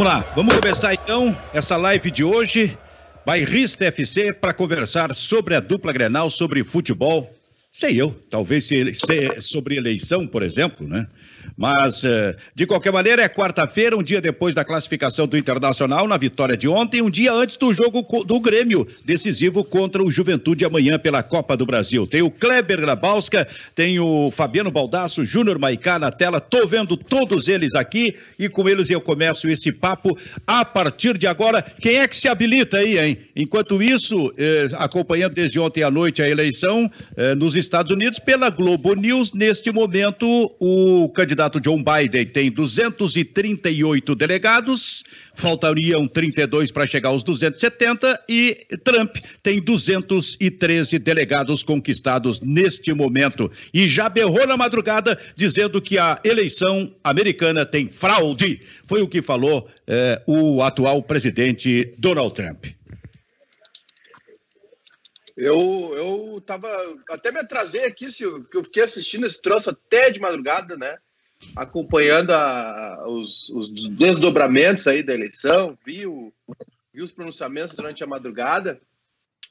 Vamos lá, vamos começar então essa live de hoje. Bairrista FC para conversar sobre a dupla Grenal, sobre futebol. Sei eu, talvez se, se, sobre eleição, por exemplo, né? Mas, eh, de qualquer maneira, é quarta-feira, um dia depois da classificação do Internacional, na vitória de ontem, um dia antes do jogo do Grêmio, decisivo contra o Juventude amanhã pela Copa do Brasil. Tem o Kleber Grabowska, tem o Fabiano Baldasso, Júnior Maicá na tela, tô vendo todos eles aqui e com eles eu começo esse papo a partir de agora. Quem é que se habilita aí, hein? Enquanto isso, eh, acompanhando desde ontem à noite a eleição eh, nos Estados Unidos, pela Globo News, neste momento, o candidato candidato John Biden tem 238 delegados, faltariam 32 para chegar aos 270 e Trump tem 213 delegados conquistados neste momento. E já berrou na madrugada dizendo que a eleição americana tem fraude. Foi o que falou eh, o atual presidente Donald Trump. Eu, eu tava. Até me atrasei aqui, Silvio, porque eu fiquei assistindo esse troço até de madrugada, né? Acompanhando a, os, os, desdobramentos aí da eleição, vi, o, vi os pronunciamentos durante a madrugada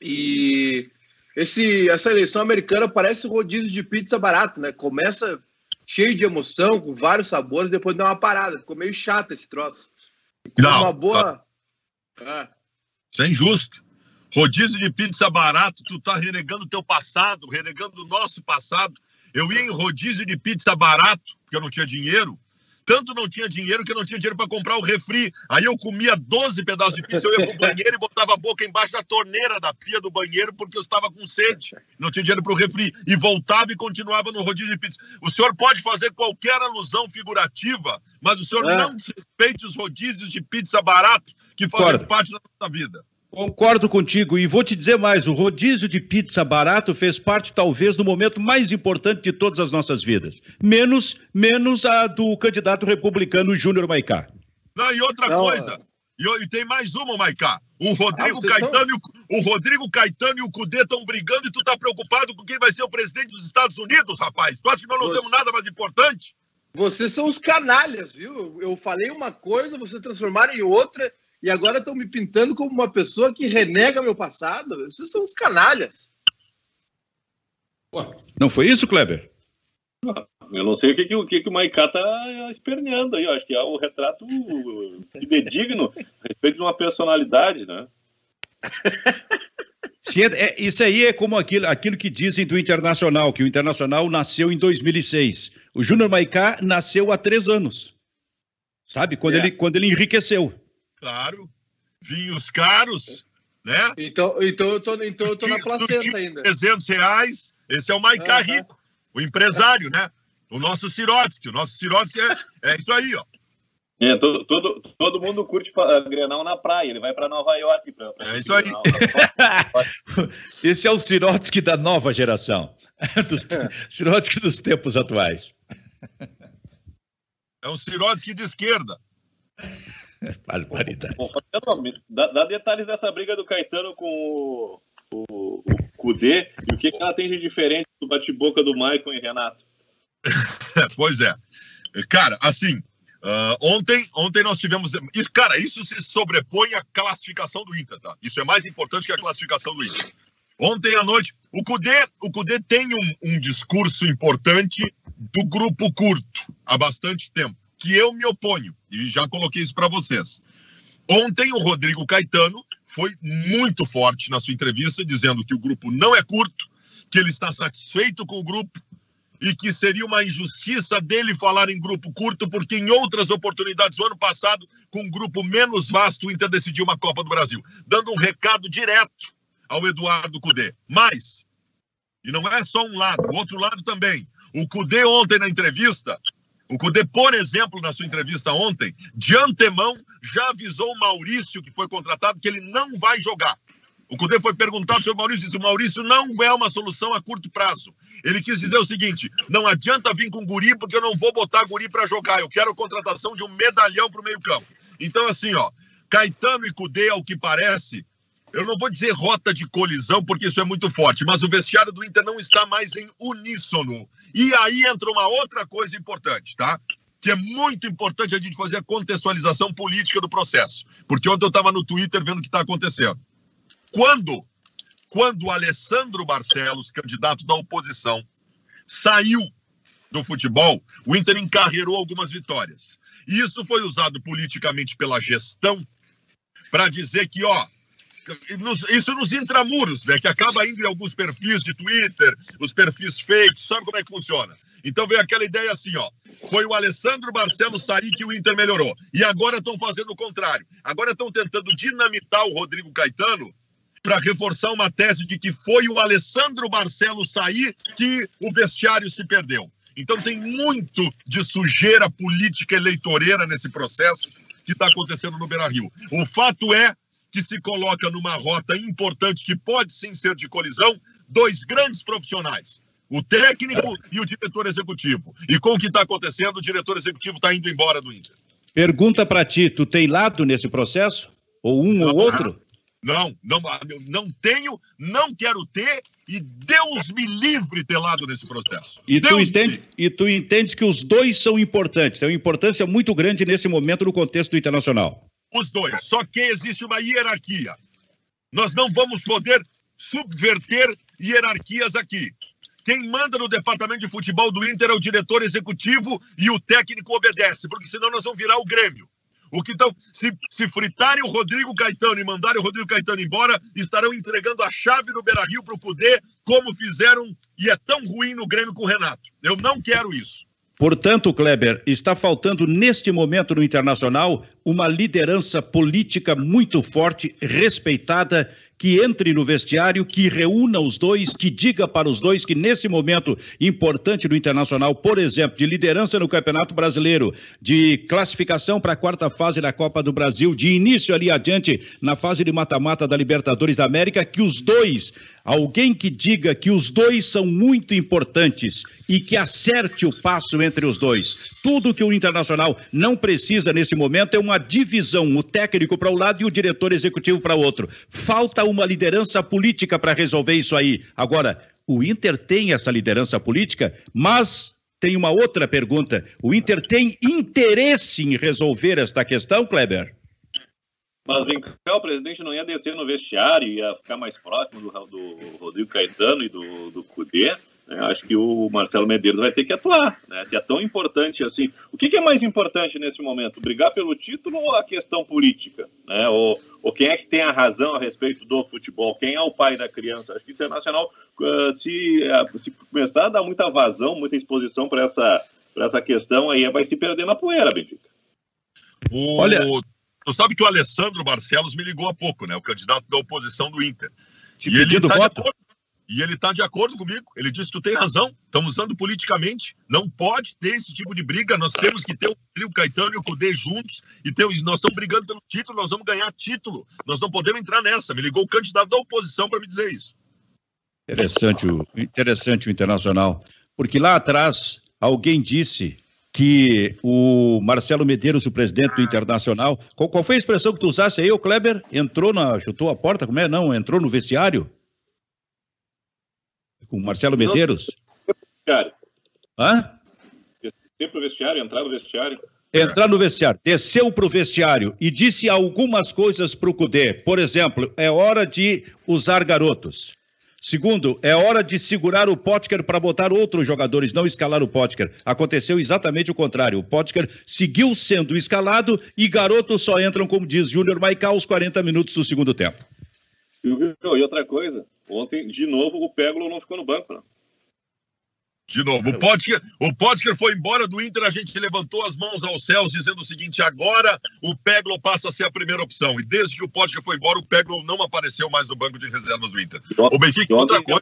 e esse, essa eleição americana parece um rodízio de pizza barato, né? Começa cheio de emoção, com vários sabores, depois dá uma parada. Ficou meio chato esse troço. Não, uma boa. Tá. É. Isso é injusto. Rodízio de pizza barato, tu tá renegando o teu passado, renegando o nosso passado. Eu ia em rodízio de pizza barato, porque eu não tinha dinheiro. Tanto não tinha dinheiro que eu não tinha dinheiro para comprar o refri. Aí eu comia 12 pedaços de pizza, eu ia pro banheiro e botava a boca embaixo da torneira da pia do banheiro porque eu estava com sede. Não tinha dinheiro para o refri. E voltava e continuava no rodízio de pizza. O senhor pode fazer qualquer alusão figurativa, mas o senhor é. não desrespeite os rodízios de pizza barato que fazem Concordo. parte da nossa vida. Concordo contigo e vou te dizer mais: o rodízio de pizza barato fez parte, talvez, do momento mais importante de todas as nossas vidas. Menos, menos a do candidato republicano Júnior Maicá. Não, e outra Não, coisa, e, e, tem mais uma, Maicá. O Rodrigo, ah, Caetano e o, o, Rodrigo Caetano e o Cudê estão brigando e tu tá preocupado com quem vai ser o presidente dos Estados Unidos, rapaz. Tu acha que nós não Você... temos nada mais importante? Vocês são os canalhas, viu? Eu falei uma coisa, vocês transformaram em outra e agora estão me pintando como uma pessoa que renega meu passado. Vocês são uns canalhas. não foi isso, Kleber? Eu não sei o que, que, o, que, que o Maicá tá esperneando aí. Eu acho que é o retrato digno a respeito de uma personalidade, né? Sim, é, é, isso aí é como aquilo, aquilo que dizem do Internacional, que o Internacional nasceu em 2006. O Júnior Maicá nasceu há três anos. Sabe? Quando, é. ele, quando ele enriqueceu. Claro. Vinhos caros, né? Então, então eu tô, então eu tô na placenta ainda. 300 reais. Esse é o Maicá uhum. Rico, o empresário, né? O nosso Sirotsky. O nosso Sirotsky é, é isso aí, ó. É, todo, todo, todo mundo curte uh, Grenal na praia, ele vai para Nova York. Pra, pra é isso aí. Esse é o Sirotsky da nova geração, dos, Sirotsky dos tempos atuais. É um Sirotsky de esquerda. Barbaridade. Bom, dá, dá, detalhes dessa briga do Caetano com o, o, o Kudê e o que, que ela tem de diferente do bate-boca do Maicon e Renato. pois é. Cara, assim, uh, ontem, ontem nós tivemos. Isso, cara, isso se sobrepõe à classificação do Inter, tá? Isso é mais importante que a classificação do Inter. Ontem à noite, o Cudê, o Cudê tem um, um discurso importante do grupo curto há bastante tempo que eu me oponho, e já coloquei isso para vocês. Ontem, o Rodrigo Caetano foi muito forte na sua entrevista, dizendo que o grupo não é curto, que ele está satisfeito com o grupo e que seria uma injustiça dele falar em grupo curto, porque em outras oportunidades, o ano passado, com um grupo menos vasto, o Inter decidiu uma Copa do Brasil, dando um recado direto ao Eduardo Cudê. Mas, e não é só um lado, o outro lado também. O Cudê ontem na entrevista o Cudê, por exemplo, na sua entrevista ontem, de antemão, já avisou o Maurício, que foi contratado, que ele não vai jogar. O Cudê foi perguntado sobre o Maurício disse: o Maurício não é uma solução a curto prazo. Ele quis dizer o seguinte: não adianta vir com guri, porque eu não vou botar guri para jogar. Eu quero a contratação de um medalhão para o meio-campo. Então, assim, ó, Caetano e Cudê, ao que parece, eu não vou dizer rota de colisão, porque isso é muito forte, mas o vestiário do Inter não está mais em uníssono. E aí entra uma outra coisa importante, tá? que é muito importante a gente fazer a contextualização política do processo. Porque ontem eu estava no Twitter vendo o que está acontecendo. Quando, quando Alessandro Barcelos, candidato da oposição, saiu do futebol, o Inter encarreirou algumas vitórias. E isso foi usado politicamente pela gestão para dizer que, ó, isso nos intramuros, né? Que acaba indo em alguns perfis de Twitter, os perfis fakes, sabe como é que funciona? Então veio aquela ideia assim, ó. Foi o Alessandro Barcelos sair que o Inter melhorou. E agora estão fazendo o contrário. Agora estão tentando dinamitar o Rodrigo Caetano para reforçar uma tese de que foi o Alessandro Barcelos sair que o vestiário se perdeu. Então tem muito de sujeira política eleitoreira nesse processo que está acontecendo no Beira Rio. O fato é que se coloca numa rota importante que pode sim ser de colisão dois grandes profissionais, o técnico e o diretor executivo. E com o que está acontecendo, o diretor executivo está indo embora do Inter. Pergunta para ti, tu tem lado nesse processo? Ou um não, ou outro? Não, não, não tenho, não quero ter e Deus me livre ter lado nesse processo. E tu, entende, e tu entendes que os dois são importantes, tem uma importância muito grande nesse momento no contexto internacional. Os dois, só que existe uma hierarquia. Nós não vamos poder subverter hierarquias aqui. Quem manda no departamento de futebol do Inter é o diretor executivo e o técnico obedece, porque senão nós vamos virar o Grêmio. O que então, se, se fritarem o Rodrigo Caetano e mandarem o Rodrigo Caetano embora, estarão entregando a chave do Beira Rio para o Cudê, como fizeram e é tão ruim no Grêmio com o Renato. Eu não quero isso. Portanto, Kleber, está faltando neste momento no Internacional uma liderança política muito forte, respeitada que entre no vestiário, que reúna os dois, que diga para os dois que nesse momento importante do Internacional, por exemplo, de liderança no Campeonato Brasileiro, de classificação para a quarta fase da Copa do Brasil, de início ali adiante na fase de mata-mata da Libertadores da América, que os dois, alguém que diga que os dois são muito importantes e que acerte o passo entre os dois. Tudo que o Internacional não precisa nesse momento é uma divisão, o técnico para um lado e o diretor executivo para outro. Falta uma liderança política para resolver isso aí. Agora, o Inter tem essa liderança política, mas tem uma outra pergunta. O Inter tem interesse em resolver esta questão, Kleber? Mas vem cá, o presidente não ia descer no vestiário, ia ficar mais próximo do, do Rodrigo Caetano e do, do Cudê. Né? Acho que o Marcelo Medeiros vai ter que atuar. Né? Se é tão importante assim. O que, que, é mais importante nesse momento? Brigar pelo título ou a questão política? Né? Ou, ou, quem é que tem a razão a respeito do futebol? Quem é o pai da criança? Acho que o Internacional, uh, se, uh, se começar a dar muita vazão, muita exposição para essa, essa questão, aí vai se perder na poeira, Benfica. O... Olha. Tu sabe que o Alessandro Barcelos me ligou há pouco, né? O candidato da oposição do Inter. Te e ele tá voto? E ele está de acordo comigo. Ele disse: tu tem razão, estamos usando politicamente. Não pode ter esse tipo de briga. Nós temos que ter o Trio Caetano e o Cudê juntos. E ter, nós estamos brigando pelo título, nós vamos ganhar título. Nós não podemos entrar nessa. Me ligou o candidato da oposição para me dizer isso. Interessante o, interessante o internacional. Porque lá atrás alguém disse que o Marcelo Medeiros, o presidente do Internacional, qual, qual foi a expressão que tu usasse aí, o Kleber? Entrou na. chutou a porta? Como é? Não, entrou no vestiário? com o Marcelo Medeiros? Vestiário. Hã? Descer para o vestiário, entrar no vestiário. Entrar no vestiário, desceu para o vestiário e disse algumas coisas para o Cudê. Por exemplo, é hora de usar garotos. Segundo, é hora de segurar o Potker para botar outros jogadores, não escalar o Potker. Aconteceu exatamente o contrário. O Potker seguiu sendo escalado e garotos só entram, como diz Júnior Maicá, aos 40 minutos do segundo tempo. E outra coisa, ontem, de novo, o Pégolo não ficou no banco, não. De novo, o Potker, o Potker foi embora do Inter, a gente levantou as mãos aos céus dizendo o seguinte, agora o Peglo passa a ser a primeira opção. E desde que o Potker foi embora, o Peglo não apareceu mais no banco de reservas do Inter. O Benfica, outra coisa...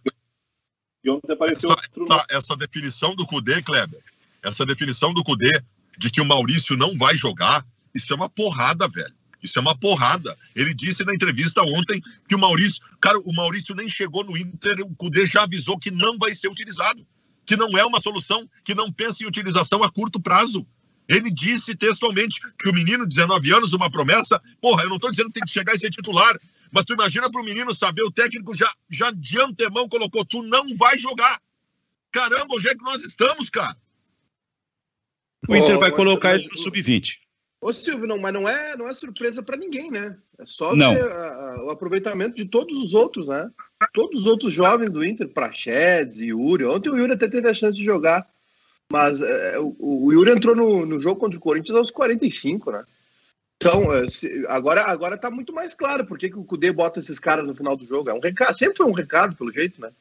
Ontem apareceu essa, essa, essa definição do Cudê, Kleber, essa definição do Cudê de que o Maurício não vai jogar, isso é uma porrada, velho. Isso é uma porrada. Ele disse na entrevista ontem que o Maurício, cara, o Maurício nem chegou no Inter, o Cudê já avisou que não vai ser utilizado, que não é uma solução, que não pensa em utilização a curto prazo. Ele disse textualmente que o menino, 19 anos, uma promessa. Porra, eu não estou dizendo que tem que chegar e ser titular, mas tu imagina para o menino saber, o técnico já, já de antemão colocou: tu não vai jogar. Caramba, onde é que nós estamos, cara? O Inter vai colocar ele no sub-20. Ô Silvio, não, mas não é, não é surpresa para ninguém, né? É só não. Ver, o aproveitamento de todos os outros, né? Todos os outros jovens do Inter, Prachedes, Yuri. Ontem o Yuri até teve a chance de jogar, mas é, o, o, Yuri entrou no, no jogo contra o Corinthians aos 45, né? Então, é, agora, agora tá muito mais claro por que, que o Cudê bota esses caras no final do jogo. É um recado, sempre foi um recado, pelo jeito, né?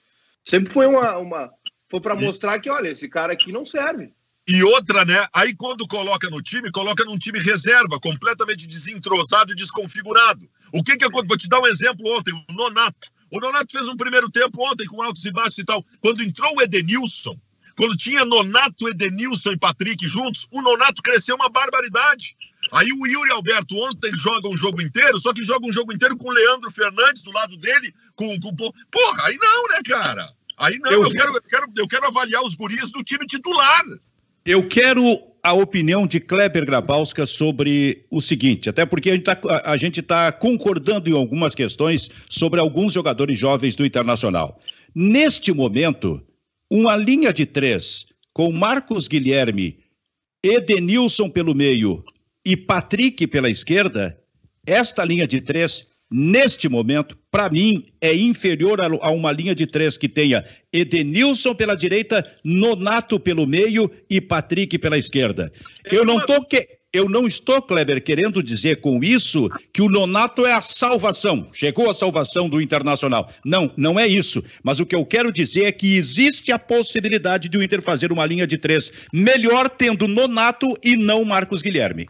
Sempre foi uma. uma foi para mostrar que, olha, esse cara aqui não serve. E outra, né? Aí quando coloca no time, coloca num time reserva, completamente desentrosado e desconfigurado. O que que aconteceu? Vou te dar um exemplo ontem, o Nonato. O Nonato fez um primeiro tempo ontem com altos e baixos e tal. Quando entrou o Edenilson, quando tinha Nonato, Edenilson e Patrick juntos, o Nonato cresceu uma barbaridade. Aí o Yuri Alberto ontem joga um jogo inteiro, só que joga um jogo inteiro com o Leandro Fernandes do lado dele, com, com porra, aí não, né, cara? Aí não, eu, eu quero, eu, quero, eu quero avaliar os guris do time titular. Eu quero a opinião de Kleber Grabowska sobre o seguinte, até porque a gente está tá concordando em algumas questões sobre alguns jogadores jovens do Internacional. Neste momento, uma linha de três com Marcos Guilherme, Edenilson pelo meio e Patrick pela esquerda, esta linha de três neste momento, para mim, é inferior a, uma linha de três que tenha Edenilson pela direita, Nonato pelo meio e Patrick pela esquerda. Eu não tô que eu não estou, Kleber, querendo dizer com isso que o Nonato é a salvação, chegou a salvação do Internacional. Não, não é isso. Mas o que eu quero dizer é que existe a possibilidade de o Inter fazer uma linha de três melhor tendo Nonato e não Marcos Guilherme.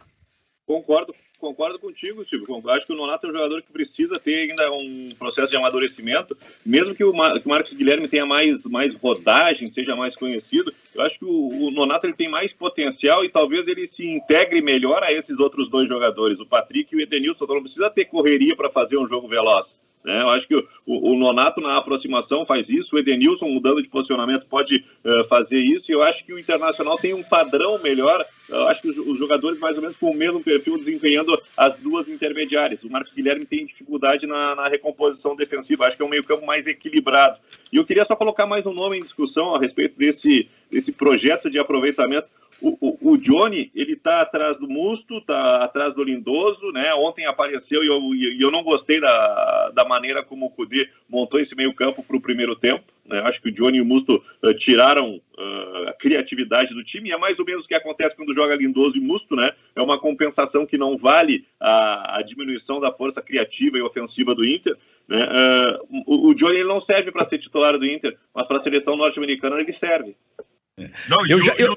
Concordo concordo contigo, Silvio. Acho que o Nonato é um jogador que precisa ter ainda um processo de amadurecimento, mesmo que o, Mar que o Marcos Guilherme tenha mais, mais rodagem, seja mais conhecido. Eu acho que o, o, Nonato ele tem mais potencial e talvez ele se integre melhor a esses outros dois jogadores, o Patrick e o Edenilson. Então não precisa ter correria para fazer um jogo veloz. Né? Eu acho que o, o, Nonato na aproximação faz isso, o Edenilson mudando de posicionamento pode uh, fazer isso, e eu acho que o Internacional tem um padrão melhor, eu acho que os, os, jogadores mais ou menos com o mesmo perfil desempenhando as duas intermediárias. O Marcos Guilherme tem dificuldade na, na recomposição defensiva, acho que é um meio campo mais equilibrado. E eu queria só colocar mais um nome em discussão a respeito desse, desse projeto de aproveitamento o, o, o, Johnny, ele tá atrás do Musto, tá atrás do Lindoso, né? Ontem apareceu e eu, e eu não gostei da, da maneira como o Cudê montou esse meio campo para o primeiro tempo. Né? Acho que o Johnny e o Musto uh, tiraram uh, a criatividade do time, e é mais ou menos o que acontece quando joga Lindoso e Musto, né? É uma compensação que não vale a, a diminuição da força criativa e ofensiva do Inter. Né? Uh, o, o Johnny ele não serve para ser titular do Inter, mas para a seleção norte-americana ele serve. Não, eu, já, eu,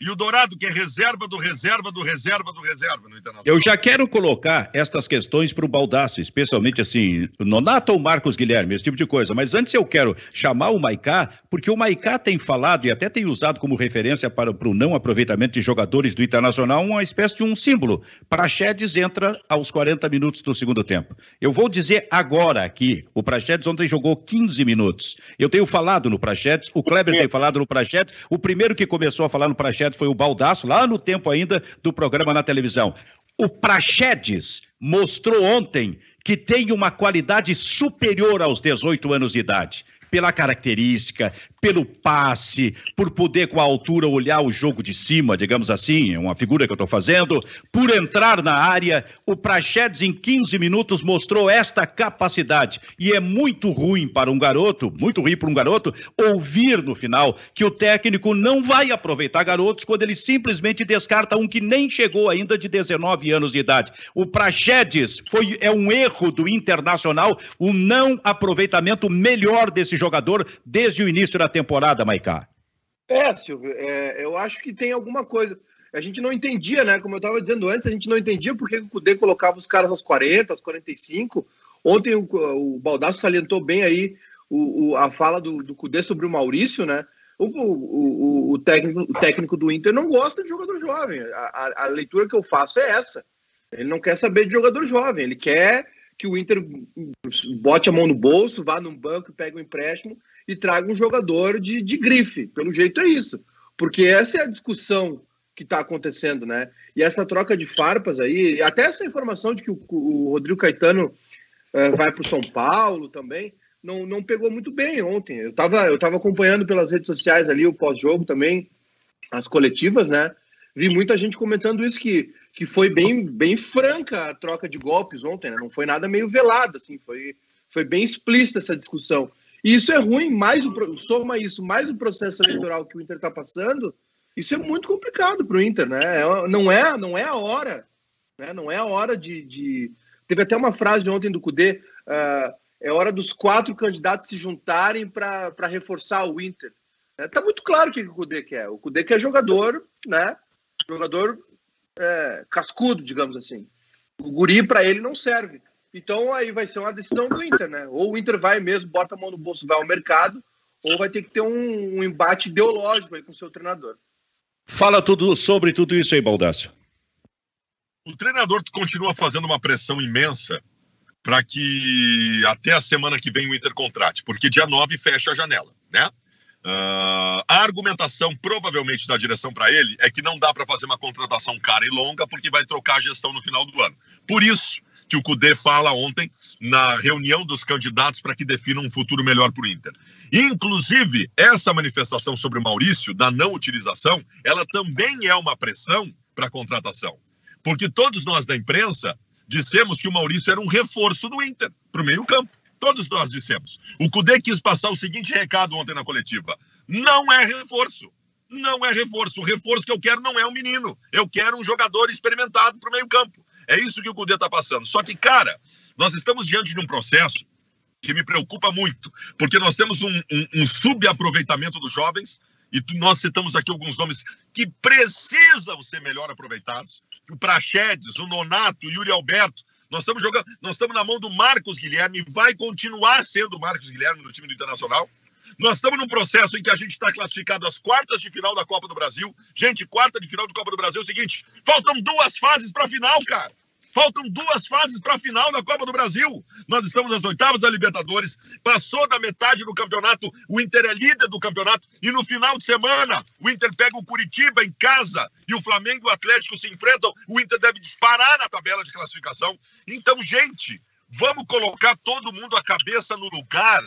e o Dourado, que é reserva do reserva do reserva do reserva no Internacional. Eu já quero colocar estas questões para o Baldaço, especialmente assim, Nonato ou Marcos Guilherme, esse tipo de coisa. Mas antes eu quero chamar o Maicá, porque o Maicá tem falado e até tem usado como referência para, para o não aproveitamento de jogadores do Internacional uma espécie de um símbolo. Praxedes entra aos 40 minutos do segundo tempo. Eu vou dizer agora aqui, o Praxedes ontem jogou 15 minutos. Eu tenho falado no Praxedes, o Kleber tem falado no Praxedes, o primeiro que começou a falar no Praxedes foi o Baldaço, lá no tempo ainda do programa na televisão. O Praxedes mostrou ontem que tem uma qualidade superior aos 18 anos de idade pela característica, pelo passe, por poder com a altura olhar o jogo de cima, digamos assim, é uma figura que eu estou fazendo, por entrar na área, o Prachedes em 15 minutos mostrou esta capacidade e é muito ruim para um garoto, muito ruim para um garoto ouvir no final que o técnico não vai aproveitar garotos quando ele simplesmente descarta um que nem chegou ainda de 19 anos de idade. O Prachedes foi é um erro do Internacional, o não aproveitamento melhor desse jogador desde o início da temporada, Maicá. É, Silvio, é, eu acho que tem alguma coisa. A gente não entendia, né? Como eu estava dizendo antes, a gente não entendia por que o Cudê colocava os caras aos 40, aos 45. Ontem o, o Baldasso salientou bem aí o, o, a fala do, do Cudê sobre o Maurício, né? O, o, o, técnico, o técnico do Inter não gosta de jogador jovem. A, a, a leitura que eu faço é essa. Ele não quer saber de jogador jovem, ele quer que o Inter bote a mão no bolso, vá num banco, pegue um empréstimo e traga um jogador de, de grife. Pelo jeito é isso. Porque essa é a discussão que está acontecendo, né? E essa troca de farpas aí, até essa informação de que o, o Rodrigo Caetano é, vai para o São Paulo também, não, não pegou muito bem ontem. Eu estava eu tava acompanhando pelas redes sociais ali o pós-jogo também, as coletivas, né? vi muita gente comentando isso, que, que foi bem, bem franca a troca de golpes ontem, né? não foi nada meio velado, assim, foi, foi bem explícita essa discussão. E isso é ruim, mais o, soma isso, mais o processo eleitoral que o Inter está passando, isso é muito complicado para o Inter, né? É, não é, não é a hora, né? Não é a hora de, de... Teve até uma frase ontem do Cudê, uh, é hora dos quatro candidatos se juntarem para reforçar o Inter. Está é, muito claro o que o Cudê quer. O Cudê quer jogador, né? Jogador é, cascudo, digamos assim. O guri para ele não serve. Então aí vai ser uma decisão do Inter, né? Ou o Inter vai mesmo, bota a mão no bolso, vai ao mercado, ou vai ter que ter um, um embate ideológico aí com o seu treinador. Fala tudo sobre tudo isso aí, Baldassio. O treinador continua fazendo uma pressão imensa para que até a semana que vem o Inter contrate, porque dia 9 fecha a janela, né? Uh, a argumentação, provavelmente, da direção para ele é que não dá para fazer uma contratação cara e longa porque vai trocar a gestão no final do ano. Por isso que o Cudê fala ontem na reunião dos candidatos para que definam um futuro melhor para o Inter. Inclusive, essa manifestação sobre o Maurício, da não utilização, ela também é uma pressão para a contratação. Porque todos nós da imprensa dissemos que o Maurício era um reforço do Inter para o meio-campo. Todos nós dissemos. O Cudê quis passar o seguinte recado ontem na coletiva: não é reforço. Não é reforço. O reforço que eu quero não é um menino. Eu quero um jogador experimentado para o meio-campo. É isso que o Cudê está passando. Só que, cara, nós estamos diante de um processo que me preocupa muito, porque nós temos um, um, um subaproveitamento dos jovens, e nós citamos aqui alguns nomes que precisam ser melhor aproveitados. O Praxedes, o Nonato, o Yuri Alberto, nós estamos jogando, nós estamos na mão do Marcos Guilherme, vai continuar sendo o Marcos Guilherme no time do Internacional. Nós estamos num processo em que a gente está classificado às quartas de final da Copa do Brasil. Gente, quarta de final de Copa do Brasil é o seguinte: faltam duas fases para a final, cara. Faltam duas fases para a final da Copa do Brasil. Nós estamos nas oitavas da Libertadores, passou da metade do campeonato, o Inter é líder do campeonato e no final de semana o Inter pega o Curitiba em casa e o Flamengo e o Atlético se enfrentam. O Inter deve disparar na tabela de classificação. Então, gente, vamos colocar todo mundo a cabeça no lugar.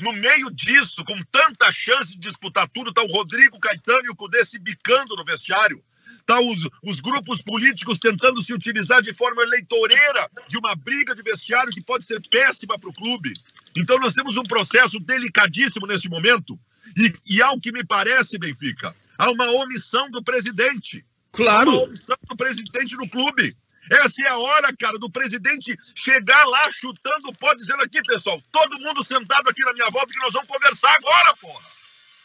No meio disso, com tanta chance de disputar tudo, tá o Rodrigo Caetano e o Cudê se bicando no vestiário tá os, os grupos políticos tentando se utilizar de forma eleitoreira de uma briga de vestiário que pode ser péssima para o clube. Então nós temos um processo delicadíssimo nesse momento e, e ao que me parece, Benfica, há uma omissão do presidente. Claro. Há uma omissão do presidente no clube. Essa é a hora, cara, do presidente chegar lá chutando o pó, dizendo aqui, pessoal, todo mundo sentado aqui na minha volta que nós vamos conversar agora, porra.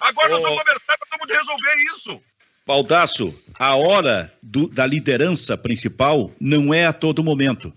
Agora oh. nós vamos conversar para todo mundo resolver isso. Baldaço, a hora do, da liderança principal não é a todo momento.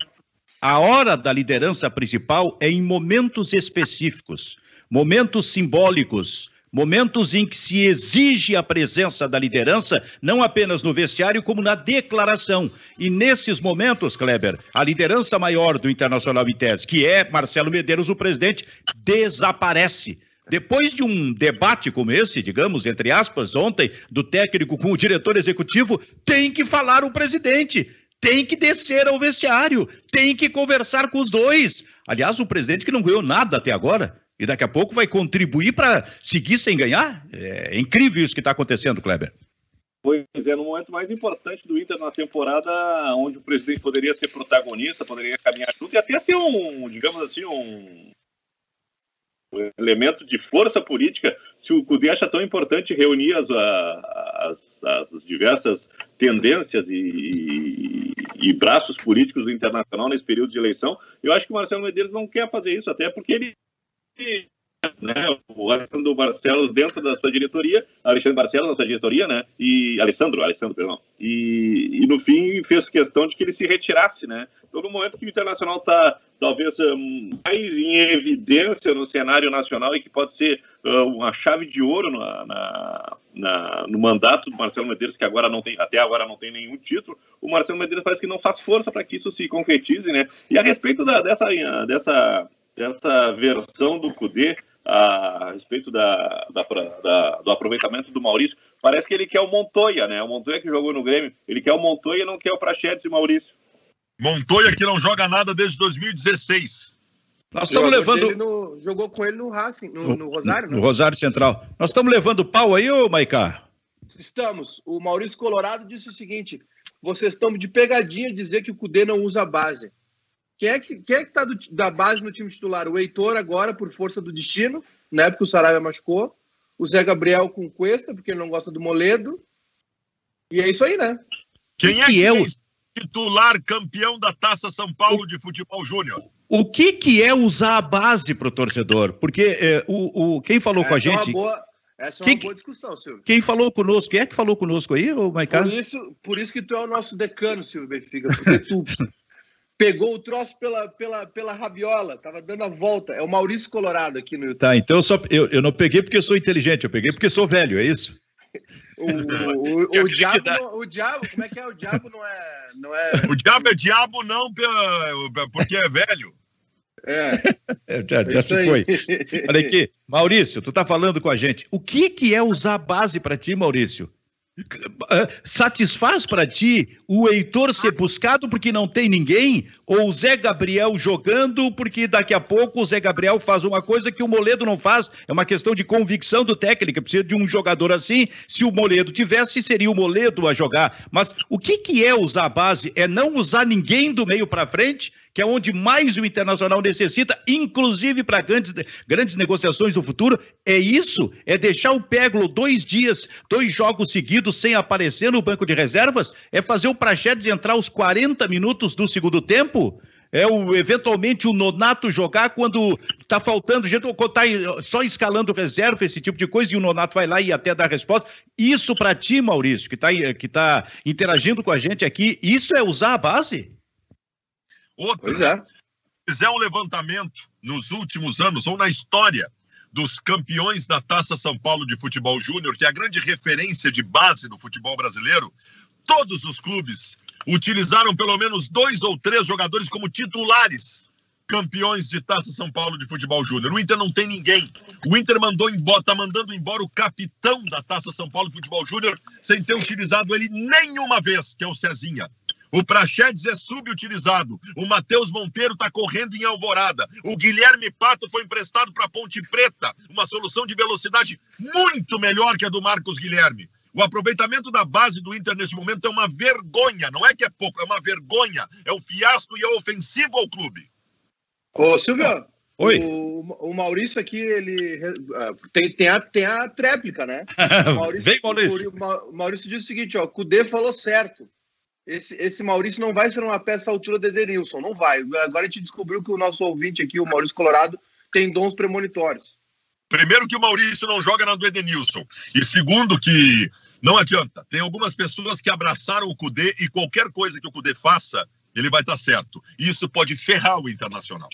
A hora da liderança principal é em momentos específicos, momentos simbólicos, momentos em que se exige a presença da liderança, não apenas no vestiário, como na declaração. E nesses momentos, Kleber, a liderança maior do Internacional em tese, que é Marcelo Medeiros, o presidente, desaparece. Depois de um debate como esse, digamos, entre aspas, ontem, do técnico com o diretor executivo, tem que falar o presidente, tem que descer ao vestiário, tem que conversar com os dois. Aliás, o presidente que não ganhou nada até agora, e daqui a pouco vai contribuir para seguir sem ganhar. É incrível isso que está acontecendo, Kleber. Pois é, no momento mais importante do Inter na temporada, onde o presidente poderia ser protagonista, poderia caminhar junto e até ser um, digamos assim, um elemento de força política, se o CUDE acha tão importante reunir as, as, as diversas tendências e, e, e, braços políticos do internacional nesse período de eleição, eu acho que o Marcelo Medeiros não quer fazer isso, até porque ele. Né, o Alessandro Barcelos dentro da sua diretoria, Alexandre Barcelos na sua diretoria, né? E Alessandro, Alessandro, perdão. E, e no fim fez questão de que ele se retirasse, né? Então, no momento que o Internacional está talvez hum, mais em evidência no cenário nacional e que pode ser uh, uma chave de ouro na, na, na, no mandato do Marcelo Medeiros, que agora não tem, até agora não tem nenhum título, o Marcelo Medeiros parece que não faz força para que isso se concretize, né? E a respeito da, dessa, dessa, dessa versão do CUDE, a respeito da, da, da, do aproveitamento do Maurício, parece que ele quer o Montoya, né? O Montoya que jogou no Grêmio, ele quer o Montoya e não quer o Prachetes e o Maurício. Montoya que não joga nada desde 2016. Nós estamos levando. No, jogou com ele no Racing, no, no Rosário, No, no Rosário Central. Nós estamos levando pau aí, ô Maicá? estamos. O Maurício Colorado disse o seguinte: vocês estão de pegadinha dizer que o Cudê não usa a base. Quem é que, quem é que tá do, da base no time titular? O Heitor agora, por força do destino, né? Porque o Saraiva machucou. O Zé Gabriel com Cuesta, porque ele não gosta do Moledo. E é isso aí, né? Quem é que é o titular campeão da Taça São Paulo de Futebol Júnior? O que, que é usar a base para o torcedor? Porque é, o, o, quem falou essa com a gente. É uma boa, essa é uma quem, boa discussão, Silvio. Quem falou conosco? Quem é que falou conosco aí, ô Maicá? Por isso, por isso que tu é o nosso decano, Silvio Benfica. Porque tu pegou o troço pela, pela, pela rabiola, tava dando a volta. É o Maurício Colorado aqui no YouTube. Tá, então eu, só, eu, eu não peguei porque eu sou inteligente, eu peguei porque sou velho, é isso? O, o, o, diabo, o diabo, como é que é? O diabo não é. Não é... O diabo é diabo, não porque é velho. É. já, já se foi. Olha aqui, Maurício, tu tá falando com a gente. O que, que é usar base para ti, Maurício? Satisfaz para ti o Heitor ser buscado porque não tem ninguém? Ou o Zé Gabriel jogando porque daqui a pouco o Zé Gabriel faz uma coisa que o Moledo não faz? É uma questão de convicção do técnico. Precisa de um jogador assim. Se o Moledo tivesse, seria o Moledo a jogar. Mas o que, que é usar a base? É não usar ninguém do meio para frente que é onde mais o Internacional necessita, inclusive para grandes, grandes negociações no futuro. É isso? É deixar o Peglo dois dias, dois jogos seguidos sem aparecer no banco de reservas? É fazer o Praxedes entrar aos 40 minutos do segundo tempo? É o, eventualmente o Nonato jogar quando está faltando gente, ou está só escalando reserva, esse tipo de coisa, e o Nonato vai lá e até dá resposta. Isso para ti, Maurício, que está que tá interagindo com a gente aqui, isso é usar a base? Outra, pois é. fizer um levantamento nos últimos anos ou na história dos campeões da Taça São Paulo de Futebol Júnior, que é a grande referência de base do futebol brasileiro, todos os clubes utilizaram pelo menos dois ou três jogadores como titulares campeões de Taça São Paulo de Futebol Júnior. O Inter não tem ninguém. O Inter mandou embora, tá mandando embora o capitão da Taça São Paulo de Futebol Júnior sem ter utilizado ele nenhuma vez, que é o Cezinha. O Praxedes é subutilizado. O Matheus Monteiro está correndo em Alvorada. O Guilherme Pato foi emprestado para Ponte Preta, uma solução de velocidade muito melhor que a do Marcos Guilherme. O aproveitamento da base do Inter nesse momento é uma vergonha. Não é que é pouco, é uma vergonha. É um fiasco e é ofensivo ao clube. Ô, Silvio. Oi. O, o Maurício aqui, ele uh, tem, tem, a, tem a tréplica, né? O Maurício, Vem, Maurício. O, o Maurício disse o seguinte, ó, o Cudê falou certo esse, esse Maurício não vai ser uma peça à altura de Edenilson, não vai. Agora a gente descobriu que o nosso ouvinte aqui, o Maurício Colorado, tem dons premonitórios. Primeiro que o Maurício não joga na do Edenilson. E segundo que não adianta. Tem algumas pessoas que abraçaram o Cudê e qualquer coisa que o Cudê faça, ele vai estar certo. Isso pode ferrar o Internacional.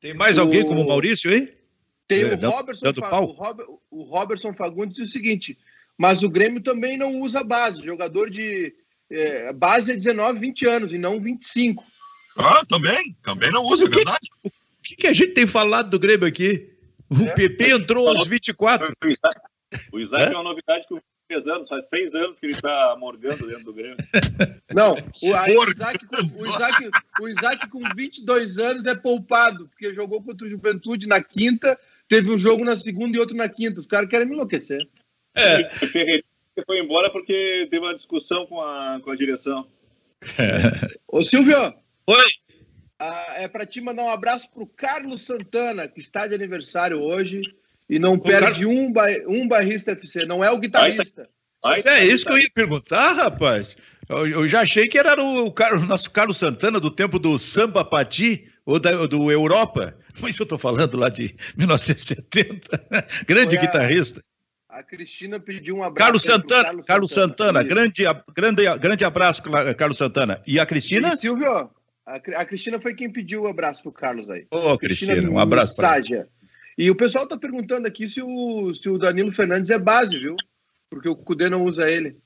Tem mais o... alguém como o Maurício aí? Tem é, o, Robertson, Fa... o, Robert... o Robertson Fagundes diz o seguinte, mas o Grêmio também não usa base. Jogador de é, base é 19, 20 anos e não 25. Ah, também. Também não usa, é verdade. O que, que a gente tem falado do Grêmio aqui? O é. PP entrou aos 24. O Isaac é, é uma novidade que fez anos, faz seis anos que ele está morgando dentro do Grêmio. Não, o, Isaac, o, Isaac, o Isaac com 22 anos é poupado, porque jogou contra o Juventude na quinta, teve um jogo na segunda e outro na quinta. Os caras querem me enlouquecer. É foi embora porque teve uma discussão com a, com a direção. Ô Silvio! Oi! Ah, é para te mandar um abraço pro Carlos Santana, que está de aniversário hoje e não o perde um, ba um barrista FC, não é o guitarrista. Mas é isso que eu ia perguntar, rapaz. Eu, eu já achei que era o, o, o, nosso Carlos Santana do tempo do Samba Pati ou da, do Europa. Mas eu tô falando lá de 1970. Grande guitarrista. A Cristina pediu um abraço. Carlos Santana, Carlos, Carlos Santana, Santana. grande, grande, grande abraço, Carlos Santana. E a Cristina? E Silvio, a, a Cristina foi quem pediu o um abraço pro Carlos aí. Ô, Cristina, Cristina, um abraço para E o pessoal tá perguntando aqui se o, se o Danilo Fernandes é base, viu? Porque o Cudê não usa ele.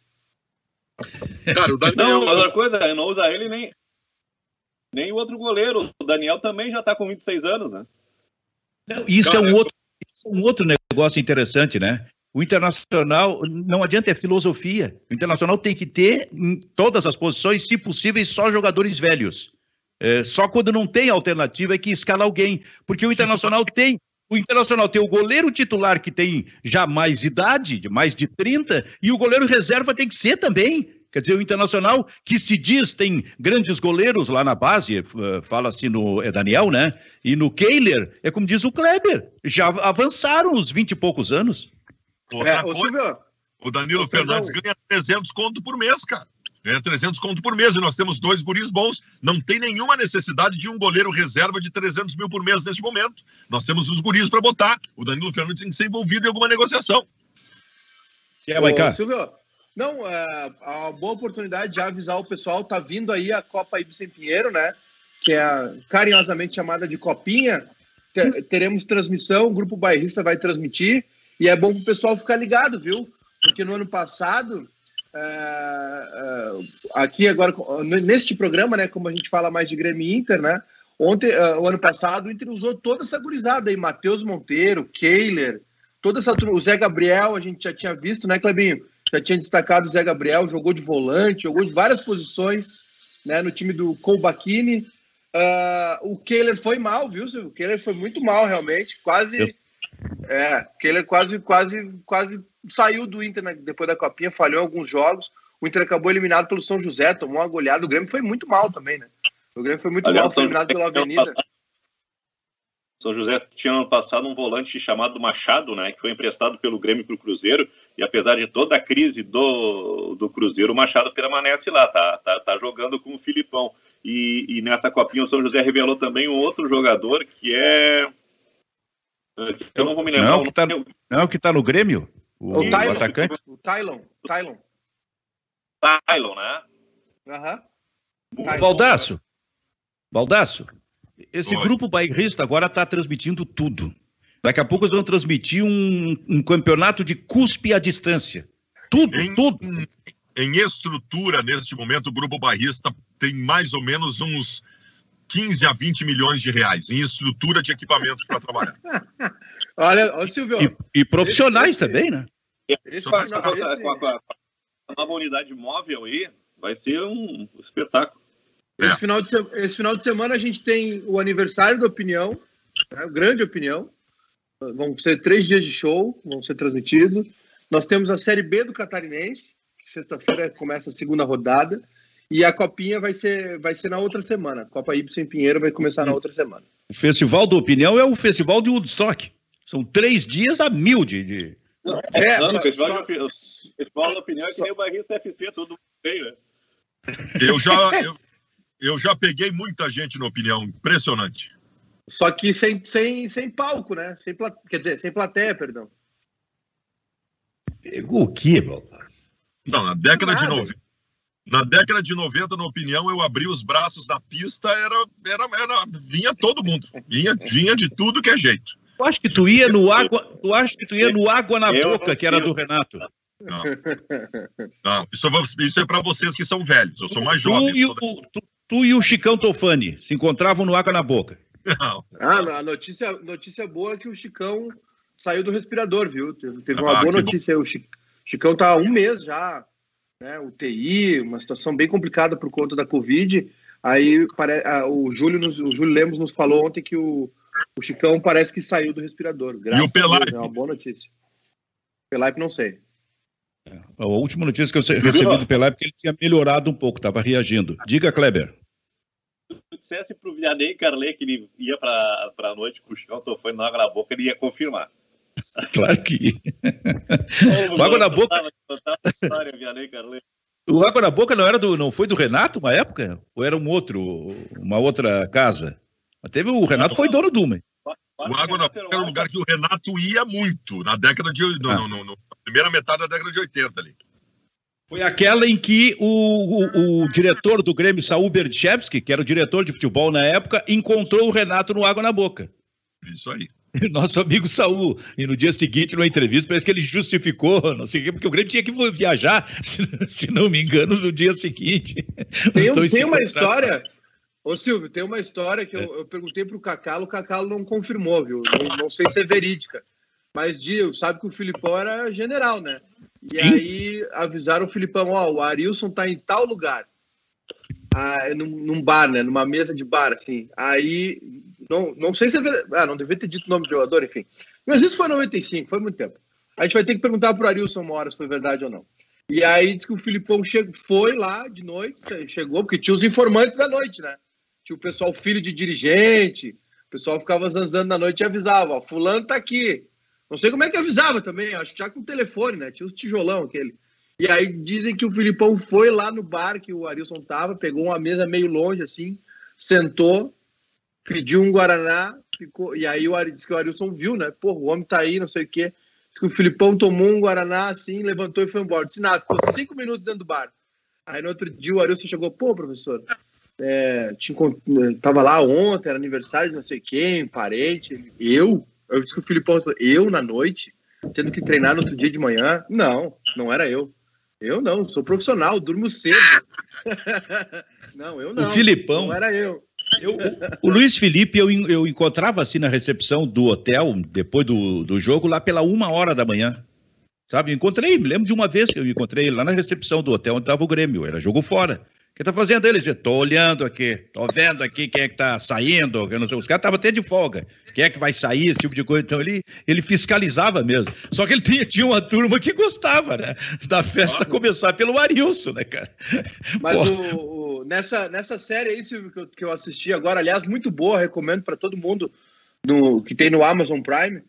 Cara, o Danilo... Não, outra coisa, não usa ele nem, nem o outro goleiro. O Daniel também já tá com 26 anos, né? Não, isso, Cara, é um outro, isso é um outro negócio interessante, né? O Internacional, não adianta, é filosofia. O Internacional tem que ter, em todas as posições, se possível, só jogadores velhos. É, só quando não tem alternativa é que escala alguém. Porque o Internacional tem o Internacional tem o goleiro titular que tem já mais idade, de mais de 30, e o goleiro reserva tem que ser também. Quer dizer, o Internacional, que se diz tem grandes goleiros lá na base, fala-se no é Daniel, né? E no Kehler, é como diz o Kleber, já avançaram os 20 e poucos anos. Outra é, coisa, o Danilo Fernandes ganha 300 conto por mês, cara. Ganha 300 conto por mês e nós temos dois guris bons. Não tem nenhuma necessidade de um goleiro reserva de 300 mil por mês neste momento. Nós temos os guris para botar. O Danilo Fernandes tem que ser envolvido em alguma negociação. Quer, Ô, Silvio, não, é a boa oportunidade de avisar o pessoal, tá vindo aí a Copa Ibsen Pinheiro, né? Que é carinhosamente chamada de Copinha. Teremos transmissão, o Grupo Bairrista vai transmitir. E é bom para o pessoal ficar ligado, viu? Porque no ano passado, é, é, aqui agora, neste programa, né? Como a gente fala mais de Grêmio Inter, né? Ontem, uh, o ano passado, o Inter usou toda essa gurizada aí, Matheus Monteiro, Kehler, toda essa turma, o Zé Gabriel, a gente já tinha visto, né, Clebinho? já tinha destacado o Zé Gabriel, jogou de volante, jogou de várias posições né, no time do Colbachini. Uh, o Kehler foi mal, viu? O Kehler foi muito mal, realmente. Quase. É, o Kehler quase, quase, quase saiu do Inter né, depois da Copinha, falhou em alguns jogos. O Inter acabou eliminado pelo São José, tomou uma goleada. O Grêmio foi muito mal também, né? O Grêmio foi muito Aliás, mal, foi eliminado pela Avenida. São José tinha ano passado um volante chamado Machado, né? Que foi emprestado pelo Grêmio para o Cruzeiro e apesar de toda a crise do, do Cruzeiro, o Machado permanece lá, tá, tá, tá jogando com o Filipão. E, e, nessa copinha o São José revelou também um outro jogador que é. Eu não vou me lembrar. Não, que tá, não, que tá no Grêmio? O, o, Tylon, atacante? O Tylon. Tylon. Tylon, né? Aham. Uhum. Baldaço. Baldaço. Esse Oi. grupo bairrista agora está transmitindo tudo. Daqui a pouco eles vão transmitir um, um campeonato de cuspe à distância. Tudo, em, tudo. Em estrutura, neste momento, o Grupo Barrista tem mais ou menos uns 15 a 20 milhões de reais em estrutura de equipamentos para trabalhar. Olha, Silvio. E, e profissionais esse, também, né? Esse, esse, esse, com, a, com a nova unidade móvel aí, vai ser um espetáculo. Esse, é. final de, esse final de semana a gente tem o aniversário da opinião, né, grande opinião. Vão ser três dias de show, vão ser transmitidos. Nós temos a Série B do Catarinense, que sexta-feira começa a segunda rodada. E a Copinha vai ser, vai ser na outra semana. A Copa Y Pinheiro vai começar na outra semana. O Festival da Opinião é o Festival de Woodstock. São três dias a mil de. de... Não, é, não, o Festival, só, de, Festival da Opinião é que nem o Barrista FC, todo feio, né? Eu já, eu, eu já peguei muita gente na opinião, impressionante. Só que sem, sem, sem palco, né? Sem, quer dizer, sem plateia, perdão. Pegou o quê, Baltas? Não, na década Nada. de 90. Na década de 90, na opinião, eu abri os braços da pista, era, era, era vinha todo mundo. Vinha, vinha de tudo que é jeito. Tu acha que tu ia no água, tu acha que tu ia no água na boca, que era do Renato? Não. Não, isso, isso é para vocês que são velhos. Eu sou mais jovem. Tu e, o, tu, tu e o Chicão Tofani se encontravam no água na boca. Não. Ah, a notícia, notícia boa é que o Chicão saiu do respirador, viu? Teve uma ah, boa notícia. Bom. O Chicão tá há um mês já, né? O TI, uma situação bem complicada por conta da Covid. Aí o Júlio, nos, o Júlio Lemos nos falou ontem que o, o Chicão parece que saiu do respirador. Graças e o Pelaipe? É uma boa notícia. Pelaipe não sei. É, a última notícia que eu recebi do Pelaipe é que ele tinha melhorado um pouco, estava reagindo. Diga, Kleber tu dissesse pro Vianney Carley que ele ia pra, pra noite com o Chicão Tofani água na boca, ele ia confirmar. Claro que ia. o água na boca. O água na boca não era do, não foi do Renato uma época? Ou era um outro, uma outra casa? Teve o Renato foi dono do uma. O água na boca era um lugar que o Renato ia muito na década de no, ah. no, no, no primeira metade da década de 80 ali. Foi aquela em que o, o, o, diretor do Grêmio, Saul Berdichevski, que era o diretor de futebol na época, encontrou o Renato no Água na Boca. Isso aí. Nosso amigo Saul. E no dia seguinte, numa entrevista, parece que ele justificou, não sei o quê, porque o Grêmio tinha que viajar, se, se não me engano, no dia seguinte. Tem, tem uma história. Ô Silvio, tem uma história que é. eu, eu perguntei para o Cacalo, o Cacalo não confirmou, viu? Não, não sei se é verídica. Mas Dio, sabe que o Filipão era general, né? E Sim. aí avisaram o Filipão, ó, o Arilson tá em tal lugar. Ah, num, num, bar, né? Numa mesa de bar, assim. Aí não, não sei se é verdade. Ah, não devia ter dito o nome do jogador, enfim. Mas isso foi 95, foi muito tempo. A gente vai ter que perguntar para o Arilson uma hora se foi verdade ou não. E aí diz que o Filipão chegou, foi lá de noite, chegou, porque tinha os informantes da noite, né? Tinha o pessoal, filho de dirigente, o pessoal ficava zanzando na noite e avisava, ó, fulano tá aqui. Não sei como é que avisava também, acho que já com o telefone, né? Tinha o tijolão aquele. E aí dizem que o Filipão foi lá no bar que o Arilson tava, pegou uma mesa meio longe assim, sentou, pediu um Guaraná, ficou, e aí o, disse que o Arilson viu, né? Pô, o homem tá aí, não sei o quê. Diz que o Filipão tomou um Guaraná assim, levantou e foi embora. Disse nada, ficou cinco minutos dentro do bar. Aí no outro dia o Arilson chegou, pô, professor, é, te tava lá ontem, era aniversário de não sei quem, parente. Eu? Eu disse que o Filipão, eu na noite, tendo que treinar no outro dia de manhã? Não, não era eu. Eu não, sou profissional, durmo cedo. não, eu não. O Filipão. Não era eu. eu o, o, Luiz Felipe, eu, eu encontrava assim na recepção do hotel, depois do, do jogo, lá pela uma hora da manhã. Sabe, encontrei, me lembro de uma vez que eu encontrei ele lá na recepção do hotel onde estava o Grêmio, era jogo fora. Que tá fazendo ele? Tô olhando aqui, tô vendo aqui quem é que tá saindo, eu não sei, os caras estavam até de folga. Quem é que vai sair, esse tipo de coisa. Então ele, ele fiscalizava mesmo. Só que ele tinha, tinha uma turma que gostava, né? Da festa começar pelo Arilson, né, cara? Mas o, o, nessa, nessa série aí que eu, que eu assisti agora, aliás, muito boa, recomendo para todo mundo no, que tem no Amazon Prime,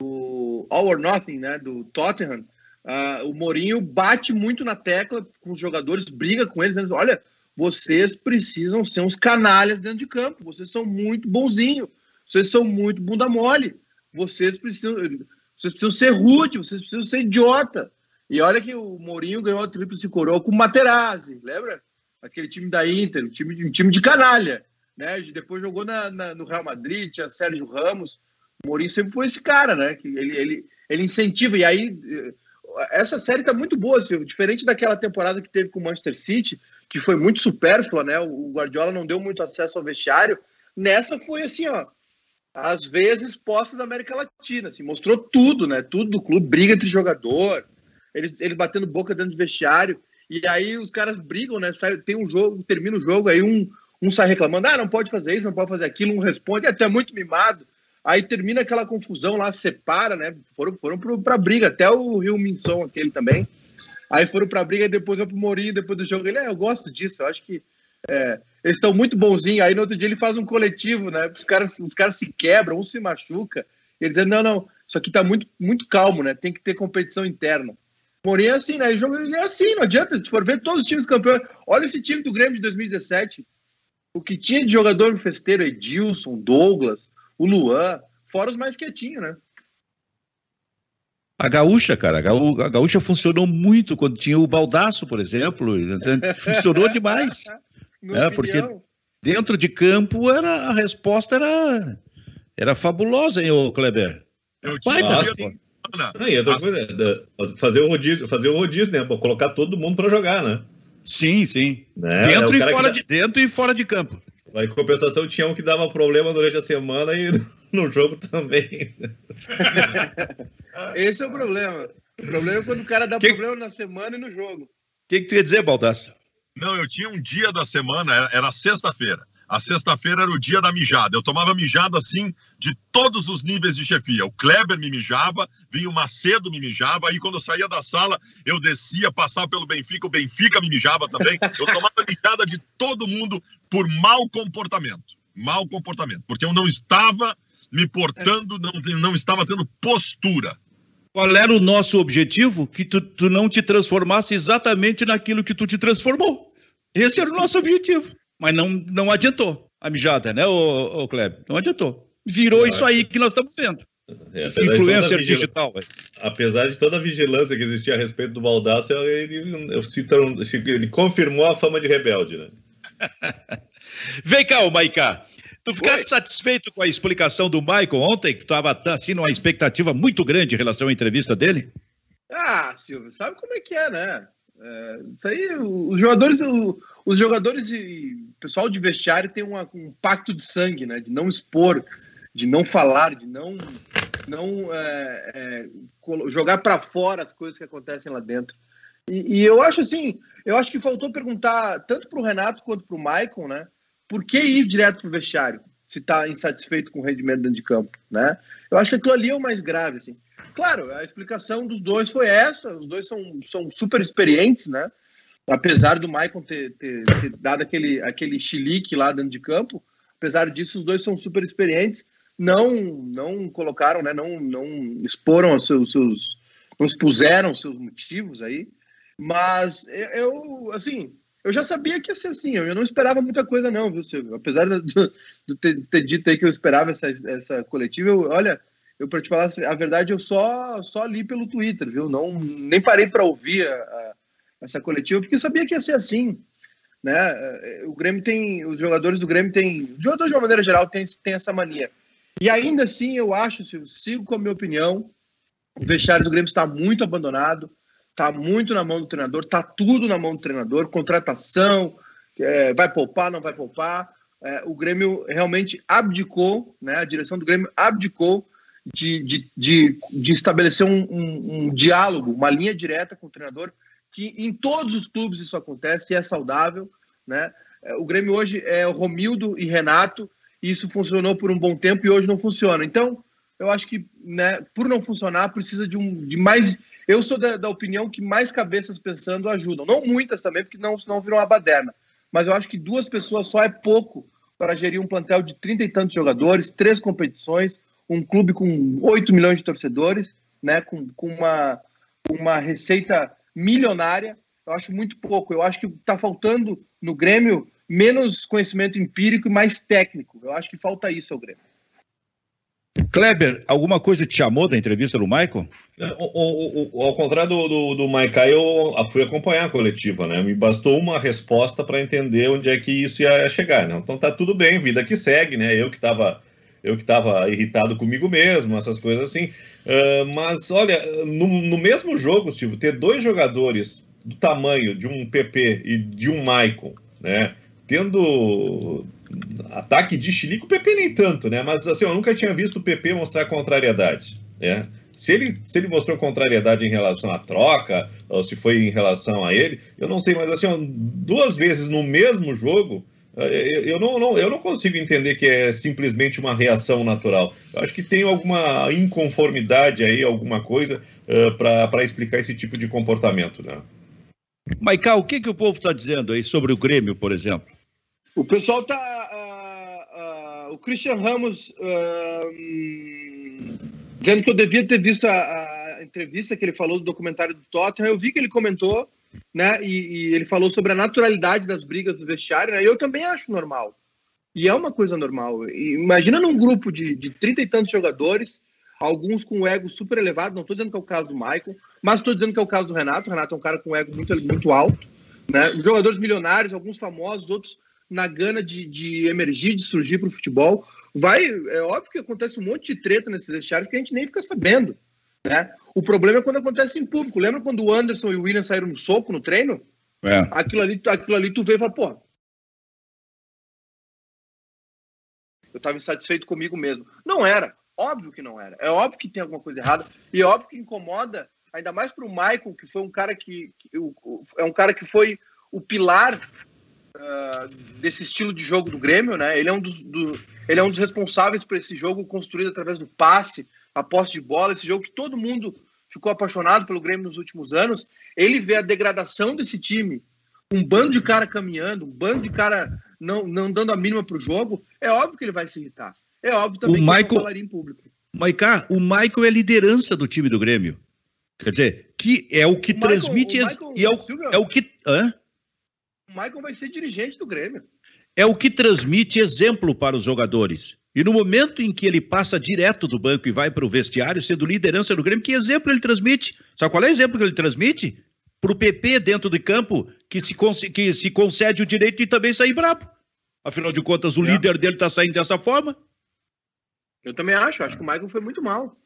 o All or Nothing, né? Do Tottenham. Uh, o Mourinho bate muito na tecla com os jogadores, briga com eles, dizendo, olha, vocês precisam ser uns canalhas dentro de campo, vocês são muito bonzinhos, vocês são muito bunda mole, vocês precisam, vocês precisam ser rude, vocês precisam ser idiota. E olha que o Mourinho ganhou a tríplice coroa com o Materazzi, lembra? Aquele time da Inter, um time, um time de canalha. Né? Depois jogou na, na, no Real Madrid, tinha Sérgio Ramos. O Mourinho sempre foi esse cara, né? Que ele, ele, ele incentiva. E aí essa série tá muito boa, assim, diferente daquela temporada que teve com o Manchester City, que foi muito supérflua, né? O Guardiola não deu muito acesso ao vestiário. Nessa foi assim, ó, às vezes postas da América Latina, assim, mostrou tudo, né? Tudo do clube, briga entre jogador, eles, eles batendo boca dentro do vestiário, e aí os caras brigam, né? Sai, tem um jogo, termina o jogo, aí um, um sai reclamando, ah, não pode fazer isso, não pode fazer aquilo, um responde, até muito mimado. Aí termina aquela confusão lá, separa, né? Foram, foram para briga, até o Rio Minson, aquele também. Aí foram para briga, depois eu pro Mourinho, depois do jogo. Ele, é, eu gosto disso, eu acho que é, eles estão muito bonzinhos. Aí no outro dia ele faz um coletivo, né? Os caras, os caras se quebram, um se machuca. Ele dizendo, não, não, isso aqui tá muito, muito calmo, né? Tem que ter competição interna. Mourinho é assim, né? O jogo é assim, não adianta. For ver todos os times campeões. Olha esse time do Grêmio de 2017. O que tinha de jogador festeiro, Edilson, Douglas, o Luan, fora os mais quietinhos, né? A gaúcha, cara, a gaúcha funcionou muito quando tinha o baldaço, por exemplo. Funcionou demais. é, porque dentro de campo era, a resposta era, era fabulosa, hein, ô Kleber? Eu assim, não, e outra coisa, fazer o rodízio, fazer o rodízio, né? Colocar todo mundo para jogar, né? Sim, sim. Né? Dentro, é, e fora dá... de, dentro e fora de campo. Em compensação, tinha um que dava problema durante a semana e no jogo também. Esse é o problema. O problema é quando o cara dá que... problema na semana e no jogo. O que, que tu ia dizer, Baldasso? Não, eu tinha um dia da semana, era, era sexta-feira. A sexta-feira era o dia da mijada. Eu tomava mijada assim de todos os níveis de chefia. O Kleber me mijava, vinha o Macedo me mijava, aí quando eu saía da sala, eu descia, passava pelo Benfica, o Benfica me mijava também. Eu tomava mijada de todo mundo por mau comportamento. Mau comportamento. Porque eu não estava me portando, não, não estava tendo postura. Qual era o nosso objetivo? Que tu, tu não te transformasse exatamente naquilo que tu te transformou. Esse era o nosso objetivo. Mas não, não adiantou a mijada, né, ô, ô Kleber? Não adiantou. Virou isso aí que nós estamos vendo. É, influência de digital. Véio. Apesar de toda a vigilância que existia a respeito do Baldassio, ele, ele, ele confirmou a fama de rebelde, né? Vem cá, Maiká. Tu ficaste satisfeito com a explicação do Michael ontem, que tu estava assim numa expectativa muito grande em relação à entrevista dele? Ah, Silvio, sabe como é que é, né? É, isso aí, os jogadores, os jogadores e o pessoal de vestiário tem uma, um pacto de sangue, né? De não expor, de não falar, de não, não é, é, jogar para fora as coisas que acontecem lá dentro. E, e, eu acho assim, eu acho que faltou perguntar tanto para o Renato quanto para o Maicon, né? Por que ir direto para o vestiário? se está insatisfeito com o rendimento dentro de campo, né? Eu acho que aquilo ali é o mais grave, assim. Claro, a explicação dos dois foi essa, os dois são, são super experientes, né? Apesar do Maicon ter, ter, ter dado aquele, aquele chilique lá dentro de campo, apesar disso, os dois são super experientes, não não colocaram, né? Não, não exporam os seus, seus não expuseram seus motivos aí, mas eu, assim, eu já sabia que ia ser assim, eu não esperava muita coisa, não, viu, Silvio? Apesar de, ter, ter, dito aí que eu esperava essa, essa coletiva, eu, olha, eu para te falar a verdade, eu só, só li pelo Twitter, viu? Não, nem parei para ouvir a, a, essa coletiva, porque eu sabia que ia ser assim. Né? É, o Grêmio tem, os jogadores do Grêmio têm, os jogadores de uma maneira geral têm, têm essa mania. E ainda assim, eu acho, Silvio, sigo com a minha opinião, o vestiário do Grêmio está muito abandonado, Tá muito na mão do treinador, tá tudo na mão do treinador, contratação, é, vai poupar, não vai poupar. É, o Grêmio realmente abdicou, né? A direção do Grêmio abdicou de, de, de, de estabelecer um, um, um, diálogo, uma linha direta com o treinador, que em todos os clubes isso acontece e é saudável, né? É, o Grêmio hoje é Romildo e Renato, e isso funcionou por um bom tempo e hoje não funciona. Então, eu acho que, né, por não funcionar, precisa de, um, de mais eu sou da, da, opinião que mais cabeças pensando ajudam. Não muitas também, porque não, senão viram uma baderna. Mas eu acho que duas pessoas só é pouco para gerir um plantel de trinta e tantos jogadores, três competições, um clube com 8 milhões de torcedores, né, com, com uma, uma receita milionária. Eu acho muito pouco. Eu acho que está faltando no Grêmio menos conhecimento empírico e mais técnico. Eu acho que falta isso ao Grêmio. Kleber, alguma coisa te chamou da entrevista do Michael? É, o, o, o, ao contrário do, do, do eu fui acompanhar a coletiva, né? Me bastou uma resposta para entender onde é que isso ia chegar, né? Então tá tudo bem, vida que segue, né? Eu que estava eu que estava irritado comigo mesmo, essas coisas assim. Uh, mas olha, no, no, mesmo jogo, Silvio, ter dois jogadores do tamanho de um PP e de um Maicon, né? Tendo ataque de chilico, o PP nem tanto, né? Mas assim, eu nunca tinha visto o PP mostrar contrariedade, né? Se ele, se ele mostrou contrariedade em relação à troca, ou se foi em relação a ele, eu não sei, mas assim, duas vezes no mesmo jogo, eh, eu não, não, eu não consigo entender que é simplesmente uma reação natural. Eu acho que tem alguma inconformidade aí, alguma coisa uh, para explicar esse tipo de comportamento, né? Maiká, o que, que o povo está dizendo aí sobre o Grêmio, por exemplo? O pessoal está. Uh, uh, o Christian Ramos uh, dizendo que eu devia ter visto a, a, entrevista que ele falou do documentário do Tottenham. Eu vi que ele comentou, né? E, e ele falou sobre a naturalidade das brigas do vestiário, né? Eu também acho normal. E é uma coisa normal. Imagina num grupo de, 30 e tantos jogadores, alguns com o ego super elevado. Não estou dizendo que é o caso do Michael, mas estou dizendo que é o caso do Renato. O Renato é um cara com um ego muito, muito alto. Né? Jogadores milionários, alguns famosos, outros na gana de, de emergir, de surgir para o futebol. Vai, é óbvio que acontece um monte de treta nesses vestiários que a gente nem fica sabendo. Né? O problema é quando acontece em público. Lembra quando o Anderson e o William saíram no soco no treino? É. Aquilo, ali, aquilo ali tu vê e fala, pô. Eu estava insatisfeito comigo mesmo. Não era. Óbvio que não era. É óbvio que tem alguma coisa errada. E é óbvio que incomoda, ainda mais para o Michael, que foi um cara que, que, é um cara que foi o pilar uh, desse estilo de jogo do Grêmio, né? Ele é um dos, do, ele é um dos responsáveis por esse jogo construído através do passe, a posse de bola, esse jogo que todo mundo ficou apaixonado pelo Grêmio nos últimos anos. Ele vê a degradação desse time, um bando de cara caminhando, um bando de cara não, não dando a mínima para o jogo. É óbvio que ele vai se irritar. É óbvio também o que Michael... ele falaria em público. Maiká, o Michael é liderança do time do Grêmio. Quer dizer, que é o que o transmite Michael, e é o, é o que. Hã? O Michael vai ser dirigente do Grêmio. É o que transmite exemplo para os jogadores. E no momento em que ele passa direto do banco e vai para o vestiário, sendo liderança do Grêmio, que exemplo ele transmite? Sabe qual é o exemplo que ele transmite? Para o PP dentro de campo, que se, que se concede o direito de também sair brabo. Afinal de contas, o é. líder dele está saindo dessa forma. Eu também acho, acho que o Michael foi muito mal.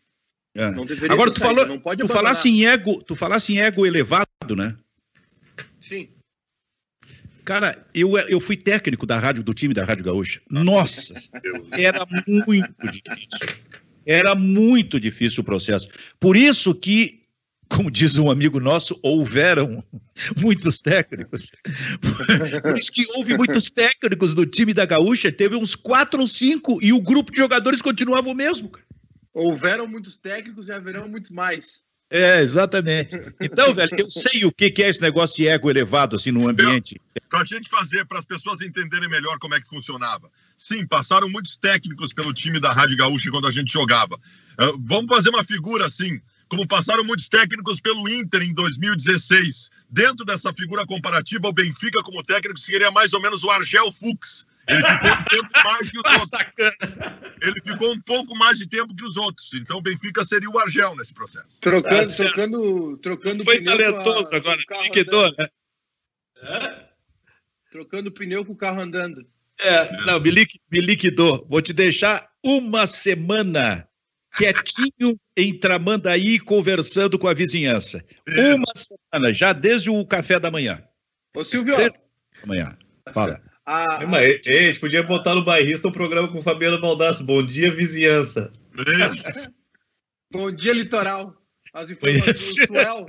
É. Agora, tu, falou, não pode tu falasse em ego, tu falasse em ego elevado, né? Cara, eu, eu fui técnico da rádio, do time da Rádio Gaúcha. Nossa, era muito difícil. Era muito difícil o processo. Por isso que como diz um amigo nosso, houveram muitos técnicos. Por isso que houve muitos técnicos no time da Gaúcha, teve uns quatro ou cinco, e o grupo de jogadores continuava o mesmo. Houveram muitos técnicos e haverão muitos mais. É, exatamente. Então, velho, eu sei o que é esse negócio de ego elevado, assim, no ambiente. Então, tinha que fazer para as pessoas entenderem melhor como é que funcionava. Sim, passaram muitos técnicos pelo time da Rádio Gaúcha quando a gente jogava. Uh, vamos fazer uma figura assim como passaram muitos técnicos pelo Inter em 2016. Dentro dessa figura comparativa, o Benfica, como técnico, seria mais ou menos o Argel Fux. Ele ficou um tempo mais que os outros. Ele ficou um pouco mais de tempo que os outros. Então o Benfica seria o Argel nesse processo. Trocando, ah, trocando, trocando Foi talentoso a, agora, liquidou, né? É? Trocando pneu com o carro andando. É, não, me, me liquidou. Vou te deixar uma semana quietinho em Tramandaí conversando com a vizinhança. É. Uma semana, já desde o café da manhã. Ô, Silvio. Desde amanhã. Fala. Ah, a gente podia botar no bairrista um programa com o Fabiano Baldasso. Bom dia, vizinhança. Bom dia, litoral. As informações do Suel.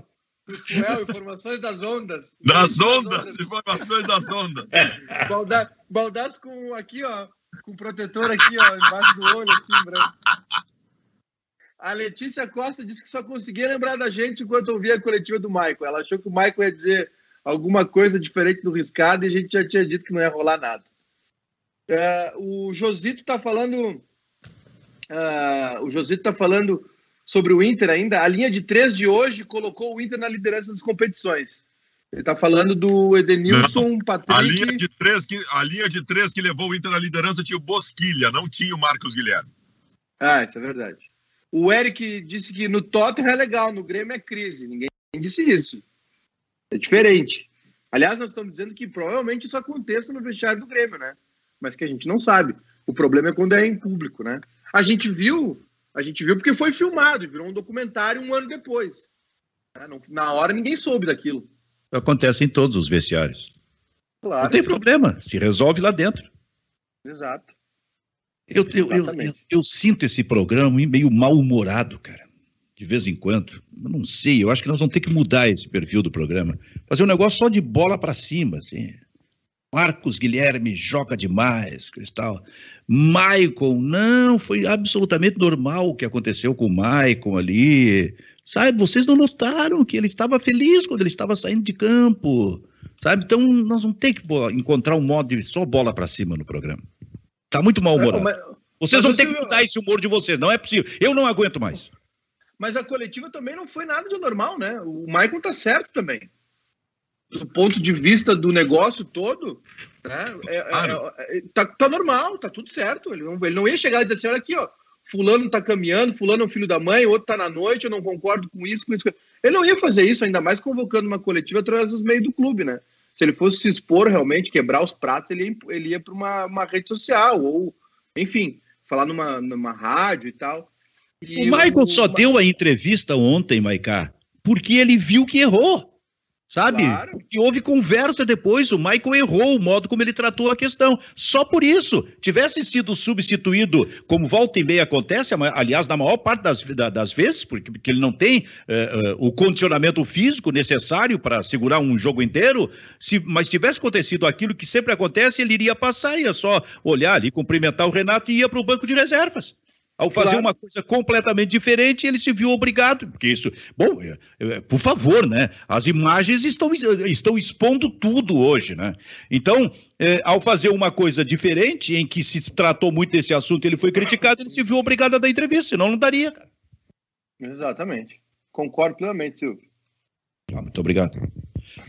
Do Suel, informações das ondas. Das ondas, informações das ondas. Baldasso com aqui, ó, com protetor aqui, ó, embaixo do olho, assim, branco. A Letícia Costa disse que só conseguia lembrar da gente enquanto ouvia a coletiva do Michael. Ela achou que o Michael ia dizer alguma coisa diferente do riscado e a gente já tinha dito que não ia rolar nada. Uh, o Josito está falando. Uh, o Josito está falando sobre o Inter ainda. A linha de três de hoje colocou o Inter na liderança das competições. Ele está falando do Edenilson, não, Patrick. A linha, de três que, a linha de três que levou o Inter na liderança tinha o Bosquilha, não tinha o Marcos Guilherme. Ah, isso é verdade. O Eric disse que no Tottenham é legal, no Grêmio é crise. Ninguém disse isso. É diferente. Aliás, nós estamos dizendo que provavelmente isso aconteça no vestiário do Grêmio, né? Mas que a gente não sabe. O problema é quando é em público, né? A gente viu, a gente viu porque foi filmado e virou um documentário um ano depois. Né? Na hora ninguém soube daquilo. Acontece em todos os vestiários. Claro. Não tem problema, se resolve lá dentro. Exato. Eu, eu, eu, eu, sinto esse programa meio mal-humorado, cara, de vez em quando. Eu não sei, eu acho que nós vamos ter que mudar esse perfil do programa. Fazer um negócio só de bola para cima, assim. Marcos Guilherme joga demais, Cristal. Maicon, não, foi absolutamente normal o que aconteceu com o Maicon ali. Sabe, vocês não notaram que ele estava feliz quando ele estava saindo de campo. Sabe, então nós vamos ter que encontrar um modo de só bola para cima no programa. Tá muito mal-humorado. Vocês vão ter que mudar esse humor de vocês, não é possível. Eu não aguento mais. Mas a coletiva também não foi nada de normal, né? O Michael tá certo também. Do ponto de vista do negócio todo, né? É, é, é, tá, tá, normal, tá tudo certo. Ele não, ele não ia chegar e dizer assim: olha aqui, ó, fulano tá caminhando, fulano é o filho da mãe, outro tá na noite, eu não concordo com isso, com isso. Ele não ia fazer isso, ainda mais convocando uma coletiva através dos meios do clube, né? se ele fosse se expor realmente, quebrar os pratos, ele ia, ele ia para uma, uma rede social, ou, enfim, falar numa, numa rádio e tal. E o Michael o, só deu a entrevista ontem, Maiká, porque ele viu que errou. Sabe? Claro. E houve conversa depois, o Michael errou o modo como ele tratou a questão. Só por isso. Tivesse sido substituído, como volta e meia acontece, aliás, na maior parte das, das vezes, porque, porque ele não tem uh, uh, o condicionamento físico necessário para segurar um jogo inteiro, se, mas tivesse acontecido aquilo que sempre acontece, ele iria passar, ia só olhar ali, cumprimentar o Renato e ia para o banco de reservas. Ao fazer claro. uma coisa completamente diferente, ele se viu obrigado, porque isso, bom, é, é, por favor, né? As imagens estão, estão expondo tudo hoje, né? Então, é, ao fazer uma coisa diferente, em que se tratou muito desse assunto, ele foi criticado, ele se viu obrigado a dar entrevista, senão não daria, cara. Exatamente. Concordo plenamente, Silvio. Ah, muito obrigado.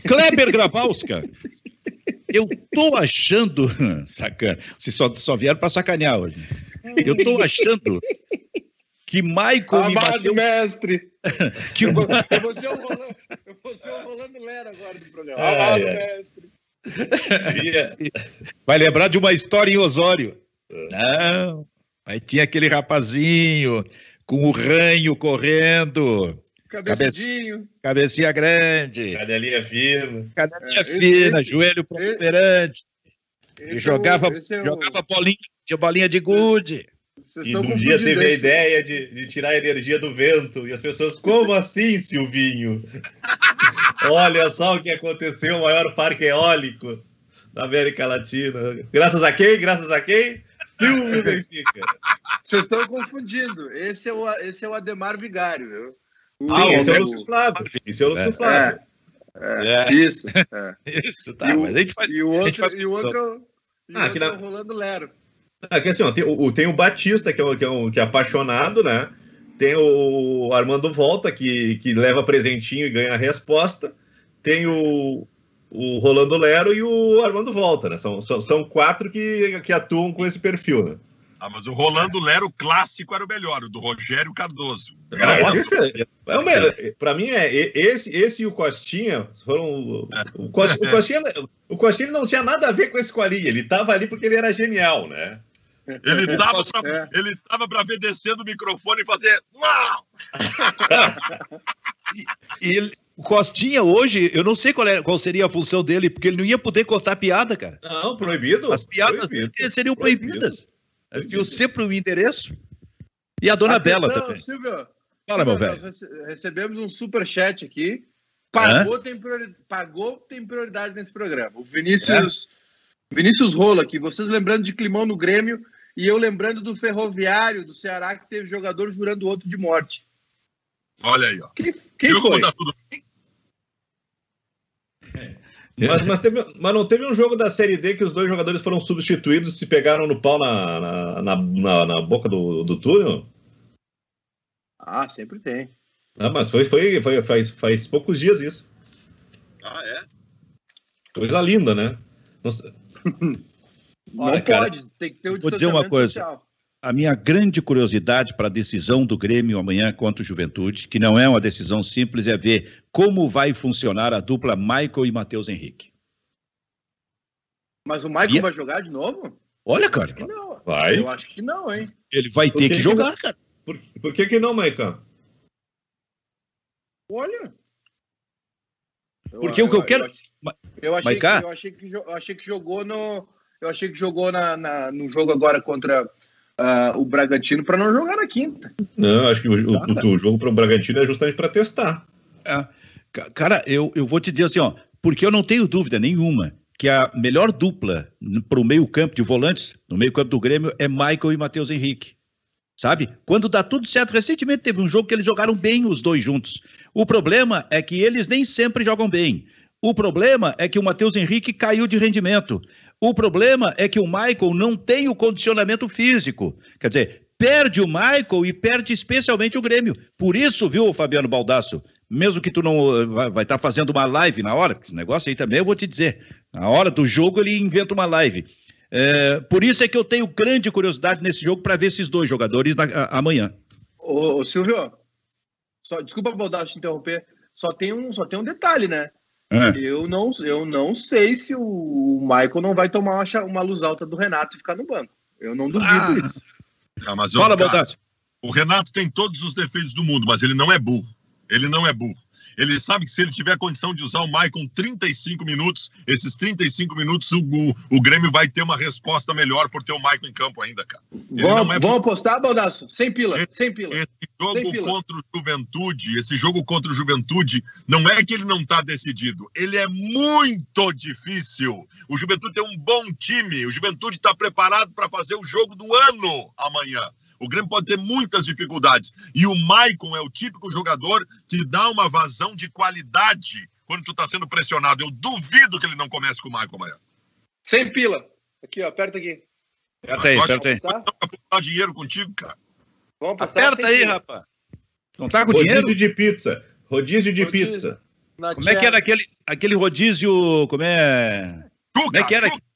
Kleber Grabowska. Eu tô achando, sacana, vocês só, só vieram para sacanear hoje. Eu tô achando que Michael Amado bateu... mestre! que... eu, vou, eu, vou ser o Rolando, eu vou ser o Rolando Lera agora do programa. É, Amado é. mestre! Vai lembrar de uma história em Osório. Não, aí tinha aquele rapazinho com o ranho correndo. Cabeçadinho. Cabecinha grande. Cadelinha fina. Cadelinha é, fina, esse, joelho protuberante. Jogava, é o, jogava bolinha, tinha bolinha de gude. Vocês e um dia teve a ideia de, de, tirar a energia do vento. E as pessoas, como assim, Silvinho? Olha só o que aconteceu, o maior parque eólico da América Latina. Graças a quem? Graças a quem? Silvio Benfica. Vocês estão confundindo. Esse é o, esse é o Ademar Vigário, viu? O, ah, esse é o Lúcio Flávio. Esse é o Lúcio Flávio. É, é. Isso. É. Isso, tá. E o, mas a gente faz. E o outro, faz... e o outro, e ah, outro na... é o Rolando Lero. Ah, que assim, ó, tem, o, tem o Batista, que é, que, é um, que é apaixonado, né? Tem o Armando Volta, que, que leva presentinho e ganha a resposta. Tem o, o Rolando Lero e o Armando Volta, né? São, são, são quatro que, que atuam com esse perfil, né? Ah, mas o Rolando Lero clássico era o melhor, o do Rogério Cardoso. É, é, para mim, é, esse, esse e o Costinha foram. O, Costinha, o, Costinha, o Costinha não tinha nada a ver com esse colinha, ele estava ali porque ele era genial, né? Ele tava pra, é. ele tava pra ver descendo o microfone e fazer. E, ele, o Costinha hoje, eu não sei qual, é, qual seria a função dele, porque ele não ia poder cortar piada, cara. Não, proibido. As piadas proibido. dele seriam proibidas. Eles tinham sempre o endereço. E a dona Atenção, Bela também. Silvio, Fala, meu velho. Nós recebemos um super chat aqui. Pagou, tem prioridade, pagou tem prioridade nesse programa. O Vinícius, é? Vinícius Rola aqui. Vocês lembrando de Climão no Grêmio e eu lembrando do Ferroviário do Ceará que teve jogador jurando outro de morte. Olha aí, ó. Quem, quem foi? Tá tudo bem? Mas, mas, teve, mas, não teve um jogo da Série D que os dois jogadores foram substituídos e se pegaram no pau na, na, na, na, na boca do, do túnel? Ah, sempre tem. Ah, mas foi, foi, foi faz, faz poucos dias isso. Ah, é? Coisa linda, né? Nossa. não Olha, pode, cara, tem que ter o Vou dizer uma coisa. Social a minha grande curiosidade para a decisão do Grêmio amanhã contra o Juventude, que não é uma decisão simples, é ver como vai funcionar a dupla Michael e Matheus Henrique. Mas o Michael e... vai jogar de novo? Olha, cara. Não. Vai. Eu acho que não, hein? Ele vai ter que, que, jogar, que cara. Por, por, que, que não, Michael? Olha. Porque eu, o que eu, eu quero. Eu achei, que, eu achei, que, eu achei que jogou no. Eu achei que jogou na, na no jogo agora contra uh, o Bragantino para não jogar na quinta. Não, acho que o, o, o jogo para o Bragantino é justamente para testar. É. Cara, eu, eu vou te dizer assim, ó, porque eu não tenho dúvida nenhuma que a melhor dupla para o meio-campo de volantes, no meio-campo do Grêmio, é Michael e Matheus Henrique. Sabe? Quando dá tudo certo, recentemente teve um jogo que eles jogaram bem os dois juntos. O problema é que eles nem sempre jogam bem. O problema é que o Matheus Henrique caiu de rendimento. O problema é que o Michael não tem o condicionamento físico. Quer dizer, perde o Michael e perde especialmente o Grêmio. Por isso, viu, Fabiano Baldasso, mesmo que tu não vai estar tá fazendo uma live na hora, esse negócio aí também eu vou te dizer, na hora do jogo ele inventa uma live. É, por isso é que eu tenho grande curiosidade nesse jogo para ver esses dois jogadores na, a, amanhã. Ô, ô Silvio, só, desculpa Baldasso te interromper, só tem um, só tem um detalhe, né? É. Eu, não, eu não sei se o Michael não vai tomar uma, uma luz alta do Renato e ficar no banco. Eu não duvido ah. isso. Não, mas Fala, cara, O Renato tem todos os defeitos do mundo, mas ele não é burro. Ele não é burro. Ele sabe que se ele tiver condição de usar o Maicon 35 minutos, esses 35 minutos o, o, o, Grêmio vai ter uma resposta melhor por ter o Maicon em campo ainda, cara. Vamos, é... apostar, Baldaço? Sem pila, esse, sem pila. Esse jogo pila. contra o Juventude, esse jogo contra o Juventude, não é que ele não está decidido, ele é muito difícil. O Juventude tem um bom time, o Juventude está preparado para fazer o jogo do ano amanhã. O Grêmio pode ter muitas dificuldades. E o Maicon é o típico jogador que dá uma vazão de qualidade quando tu tá sendo pressionado. Eu duvido que ele não comece com o Maicon amanhã. Sem pila. Aqui, ó, aperta aqui. Aperta aí, aperta aí. Dinheiro contigo, cara. Vamos aperta aí, pila. rapaz. Não tá com rodízio dinheiro? Rodízio de pizza. Rodízio de rodízio. pizza. Na como é que era aquele, aquele rodízio? Como é. Tuca, como é que era? Tuca.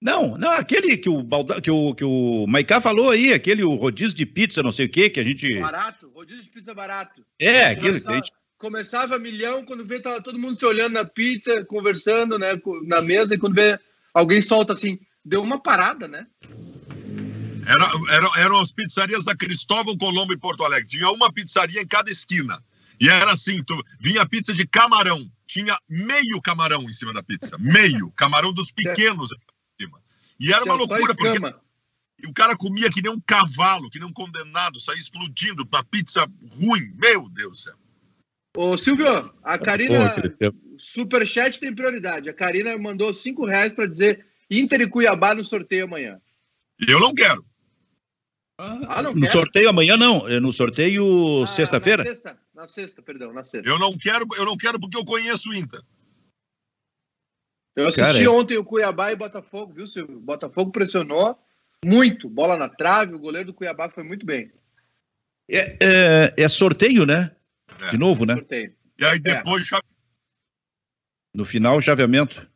Não, não, aquele que o, Balda, que o, que o Maiká falou aí, aquele o rodízio de pizza, não sei o quê, que a gente. Barato, rodízio de pizza barato. É, aquele começava, que a gente... começava milhão, quando vê, tava todo mundo se olhando na pizza, conversando, né, na mesa, e quando vê alguém solta assim, deu uma parada, né? Era, era, eram as pizzarias da Cristóvão Colombo em Porto Alegre. Tinha uma pizzaria em cada esquina. E era assim, tu, vinha pizza de camarão. Tinha meio camarão em cima da pizza. Meio. Camarão dos pequenos. E era uma loucura, porque E o cara comia que nem um cavalo, que nem um condenado, saía explodindo uma pizza ruim. Meu Deus do céu. Ô, Silvio, a Karina. Superchat tem prioridade. A Karina mandou cinco reais para dizer Inter e Cuiabá no sorteio amanhã. Eu não quero. Ah, não no quero. sorteio amanhã não, é no sorteio ah, sexta-feira. Na sexta, na sexta, perdão, na sexta. Eu não quero, eu não quero porque eu conheço o Inter. Eu assisti Cara, é. ontem o Cuiabá e Botafogo, viu, Silvio? Botafogo pressionou muito, bola na trave, o goleiro do Cuiabá foi muito bem. É, é, é sorteio, né? É. De novo, né? Sorteio. E aí depois. É. No final, chaveamento.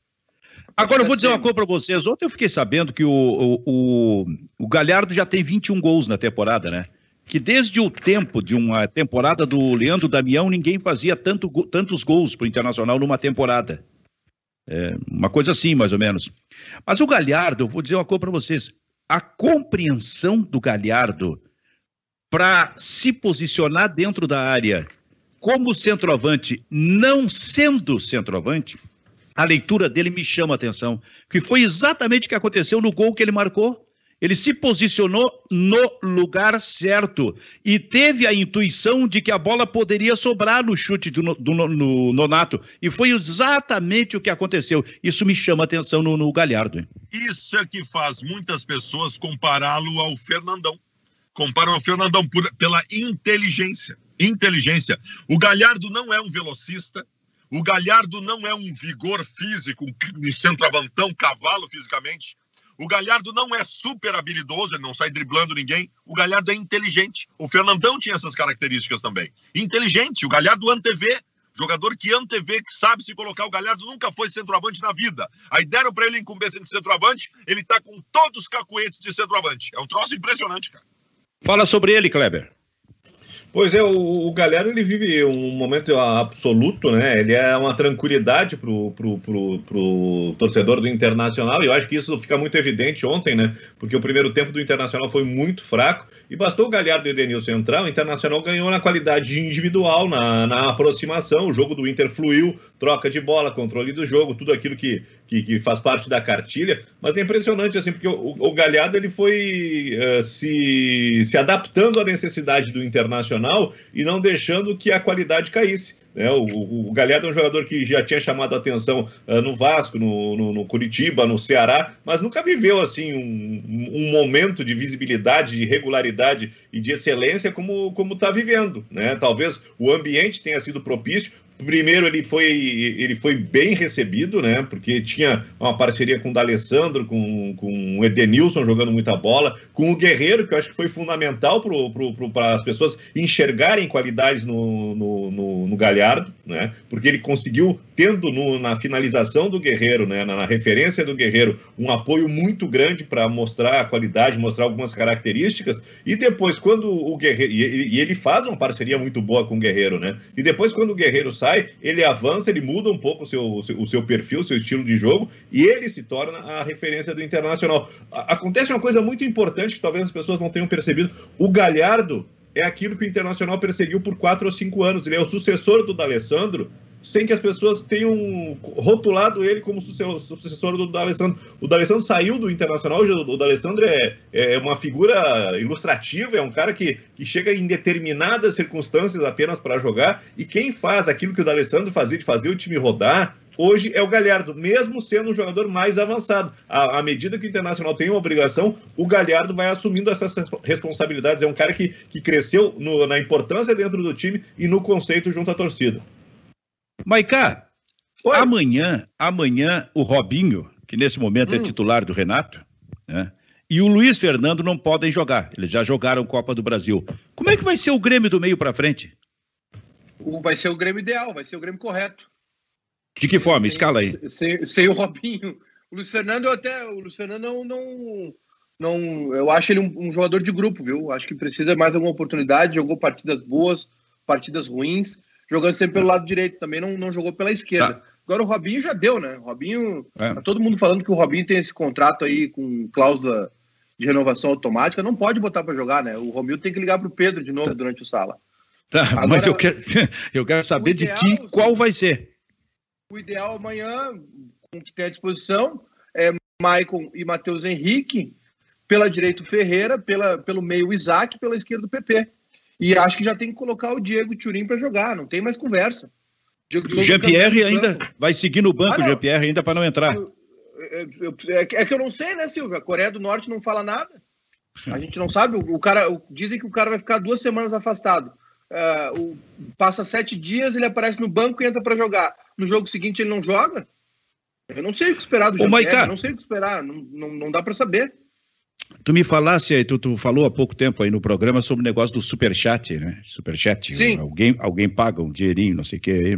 Agora eu vou dizer uma coisa para vocês. Ontem eu fiquei sabendo que o, o, o, o Galhardo já tem 21 gols na temporada, né? Que desde o tempo de uma temporada do Leandro Damião, ninguém fazia tanto, tantos gols para o Internacional numa temporada. É, uma coisa assim, mais ou menos. Mas o Galhardo, vou dizer uma coisa para vocês. A compreensão do Galhardo para se posicionar dentro da área como centroavante, não sendo centroavante, a leitura dele me chama a atenção, que foi exatamente o que aconteceu no gol que ele marcou. Ele se posicionou no lugar certo e teve a intuição de que a bola poderia sobrar no chute do, do no, Nonato. E foi exatamente o que aconteceu. Isso me chama atenção no, no Galhardo. Isso é que faz muitas pessoas compará-lo ao Fernandão. Comparam ao Fernandão por, pela inteligência. Inteligência. O Galhardo não é um velocista, o Galhardo não é um vigor físico, um centroavantão, cavalo fisicamente. O Galhardo não é super habilidoso, ele não sai driblando ninguém. O Galhardo é inteligente. O Fernandão tinha essas características também. Inteligente, o Galhardo antevê, jogador que antevê, que sabe se colocar. O Galhardo nunca foi centroavante na vida. Aí deram para ele incumbência de centroavante, ele tá com todos os cacuetes de centroavante. É um troço impressionante, cara. Fala sobre ele, Kleber. Pois é, o, o Galhardo ele vive um momento absoluto, né? Ele é uma tranquilidade pro, pro, pro, pro torcedor do Internacional, e eu acho que isso fica muito evidente ontem, né? Porque o primeiro tempo do Internacional foi muito fraco, e bastou o Galhardo e o Edenilson entrar, o Internacional ganhou na qualidade individual, na, na aproximação, o jogo do Inter fluiu, troca de bola, controle do jogo, tudo aquilo que, que, que faz parte da cartilha, mas é impressionante, assim, porque o, o Galhardo ele foi uh, se, se adaptando à necessidade do Internacional e não deixando que a qualidade caísse. Né? O, o Galhardo é um jogador que já tinha chamado a atenção uh, no Vasco, no, no, no, Curitiba, no Ceará, mas nunca viveu assim um, um, momento de visibilidade, de regularidade e de excelência como está vivendo. Né? Talvez o ambiente tenha sido propício, primeiro ele foi, ele foi bem recebido, né? Porque tinha uma parceria com o D'Alessandro, com, com o Edenilson jogando muita bola, com o Guerreiro, que eu acho que foi fundamental para as pessoas enxergarem qualidades no, no, no, no, Galhardo, né? Porque ele conseguiu, tendo no, na finalização do Guerreiro, né? Na, na, referência do Guerreiro, um apoio muito grande para mostrar a qualidade, mostrar algumas características, e depois, quando o Guerreiro. E, e ele faz uma parceria muito boa com o Guerreiro, né? E depois, quando o Guerreiro sai, ele avança, ele muda um pouco o seu, o seu, o seu perfil, o seu estilo de jogo, e ele se torna a referência do Internacional. Acontece uma coisa muito importante que talvez as pessoas não tenham percebido: o Galhardo é aquilo que o Internacional perseguiu por quatro ou cinco anos. Ele é o sucessor do D'Alessandro, sem que as pessoas tenham rotulado ele como sucessor do D'Alessandro. O D'Alessandro saiu do Internacional, o D'Alessandro é, é uma figura ilustrativa, é um cara que, que chega em determinadas circunstâncias apenas para jogar, e quem faz aquilo que o D'Alessandro fazia, de fazer o time rodar, hoje é o Galhardo, mesmo sendo um jogador mais avançado. À, à, medida que o Internacional tem uma obrigação, o Galhardo vai assumindo essas responsabilidades. É um cara que, que cresceu no, na importância dentro do time e no conceito junto à torcida. Maicá, amanhã, amanhã o Robinho, que nesse momento é hum. é titular do Renato, né? E o Luiz Fernando não podem jogar. Eles já jogaram Copa do Brasil. Como é que vai ser o Grêmio do meio para frente? Vai ser o Grêmio ideal, vai ser o Grêmio correto. De que forma? Sem, Escala aí. Sem, sem, o Robinho. O Luiz Fernando eu até. O Luiz Fernando não. não, não eu acho ele um, um jogador de grupo, viu? Acho que precisa mais alguma oportunidade. Jogou partidas boas, partidas ruins jogando sempre pelo lado direito, também não, não jogou pela esquerda. Tá. Agora o Robinho já deu, né? O Robinho. É. Tá todo mundo falando que o Robinho tem esse contrato aí com cláusula de renovação automática, não pode botar para jogar, né? O Romildo tem que ligar para o Pedro de novo tá. durante o sala. Tá, Agora, mas eu quero, eu quero saber ideal, de ti qual vai ser. O ideal amanhã, com o que tem à disposição, é Maicon e Matheus Henrique pela direita o Ferreira, pela, pelo meio o Isaac, pela esquerda o PP. E acho que já tem que colocar o Diego Turim para jogar, não tem mais conversa. o Jean-Pierre ainda vai seguir no banco, ah, o Jean-Pierre ainda para não entrar. Eu, eu, eu, é, é que eu não sei, né, Silvia? A Coreia do Norte não fala nada. A gente não sabe. O, o cara dizem que o cara vai ficar duas semanas afastado. Uh, passa sete dias, ele aparece no banco e entra para jogar. No jogo seguinte ele não joga. Eu não sei o que esperar do Jean-Pierre. Não sei o que esperar. Não, não, não dá para saber. Tu me falasse aí, tu, tu, falou há pouco tempo aí no programa sobre o negócio do superchat, né? Superchat. Sim. Alguém, alguém paga um dinheirinho, não sei o que aí.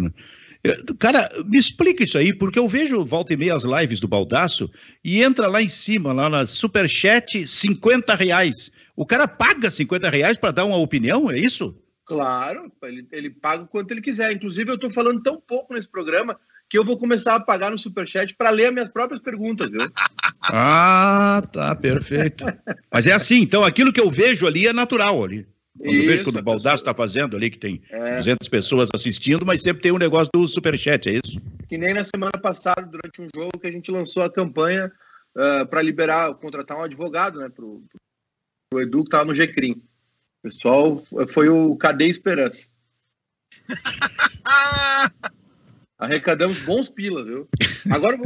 Cara, me explica isso aí, porque eu vejo volta e meia as lives do Baldaço e entra lá em cima, lá na Superchat, 50 reais. O cara paga 50 reais para dar uma opinião, é isso? Claro, ele, ele paga o quanto ele quiser. Inclusive, eu estou falando tão pouco nesse programa que eu vou começar a pagar no Superchat para ler as minhas próprias perguntas, viu? ah, tá, perfeito. Mas é assim, então aquilo que eu vejo ali é natural ali. Quando Isso, eu vejo quando o Baldasso está fazendo ali, que tem é. 200 pessoas assistindo, mas sempre tem um negócio do Superchat, é isso? Que nem na semana passada, durante um jogo, que a gente lançou a campanha uh, para liberar, contratar um advogado, né, para o Edu, que estava no GCRIM. O pessoal foi o Cadê Esperança. Arrecadamos bons pilas, viu? Agora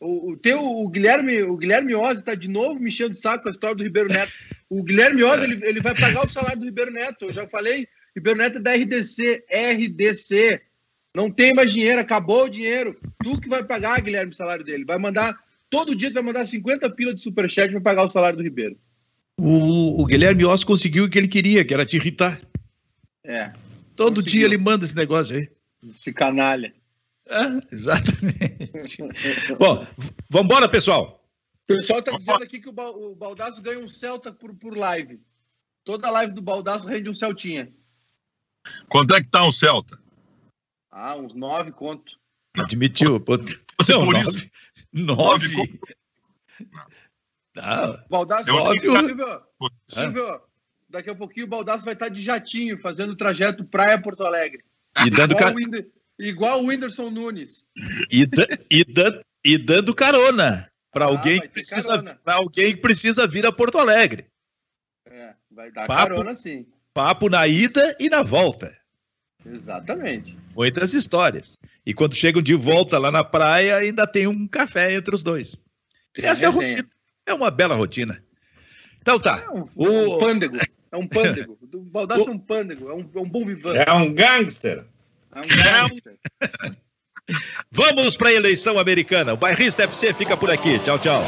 o, o, teu, o Guilherme, o Guilherme Ozzi tá de novo me enchendo o saco com a história do Ribeiro Neto. O Guilherme Ozzi, ele, ele vai pagar o salário do Ribeiro Neto. Eu já falei, Ribeiro Neto é da RDC, RDC. Não tem mais dinheiro, acabou o dinheiro. Tu que vai pagar, Guilherme, o salário dele. Vai mandar, todo dia tu vai mandar 50 pilas de superchat para pagar o salário do Ribeiro. O, o Guilherme Ozzi conseguiu o que ele queria, que era te irritar. É. Todo conseguiu. dia ele manda esse negócio aí. Esse canalha. É, exatamente. Bom, vamos embora, pessoal. O pessoal está dizendo aqui que o, o Baldaço ganha um Celta por, por live. Toda live do Baldaço rende um Celtinha. Quanto é que tá um Celta? Ah, uns nove conto. Admitiu. Você Não, por nove, isso. Nove? nove ah, Baldaço, Silvio, Silvio, daqui a pouquinho o Baldaço vai estar de jatinho, fazendo o trajeto Praia Porto Alegre. E dando, ca... Igual o Whindersson Nunes. E, e, e dando carona para ah, alguém que precisa alguém que precisa vir a Porto Alegre. É, vai dar papo, carona sim. Papo na ida e na volta. Exatamente. Muitas histórias. E quando chegam de volta lá na praia, ainda tem um café entre os dois. Tem Essa é a rotina. É uma bela rotina. Então tá. É um, o... um pândego. É um pândego. O Baldassi é um pândego. É um, é um bom vivante. É um gangster. Vamos para a eleição americana. O Bairrista FC fica por aqui. Tchau, tchau.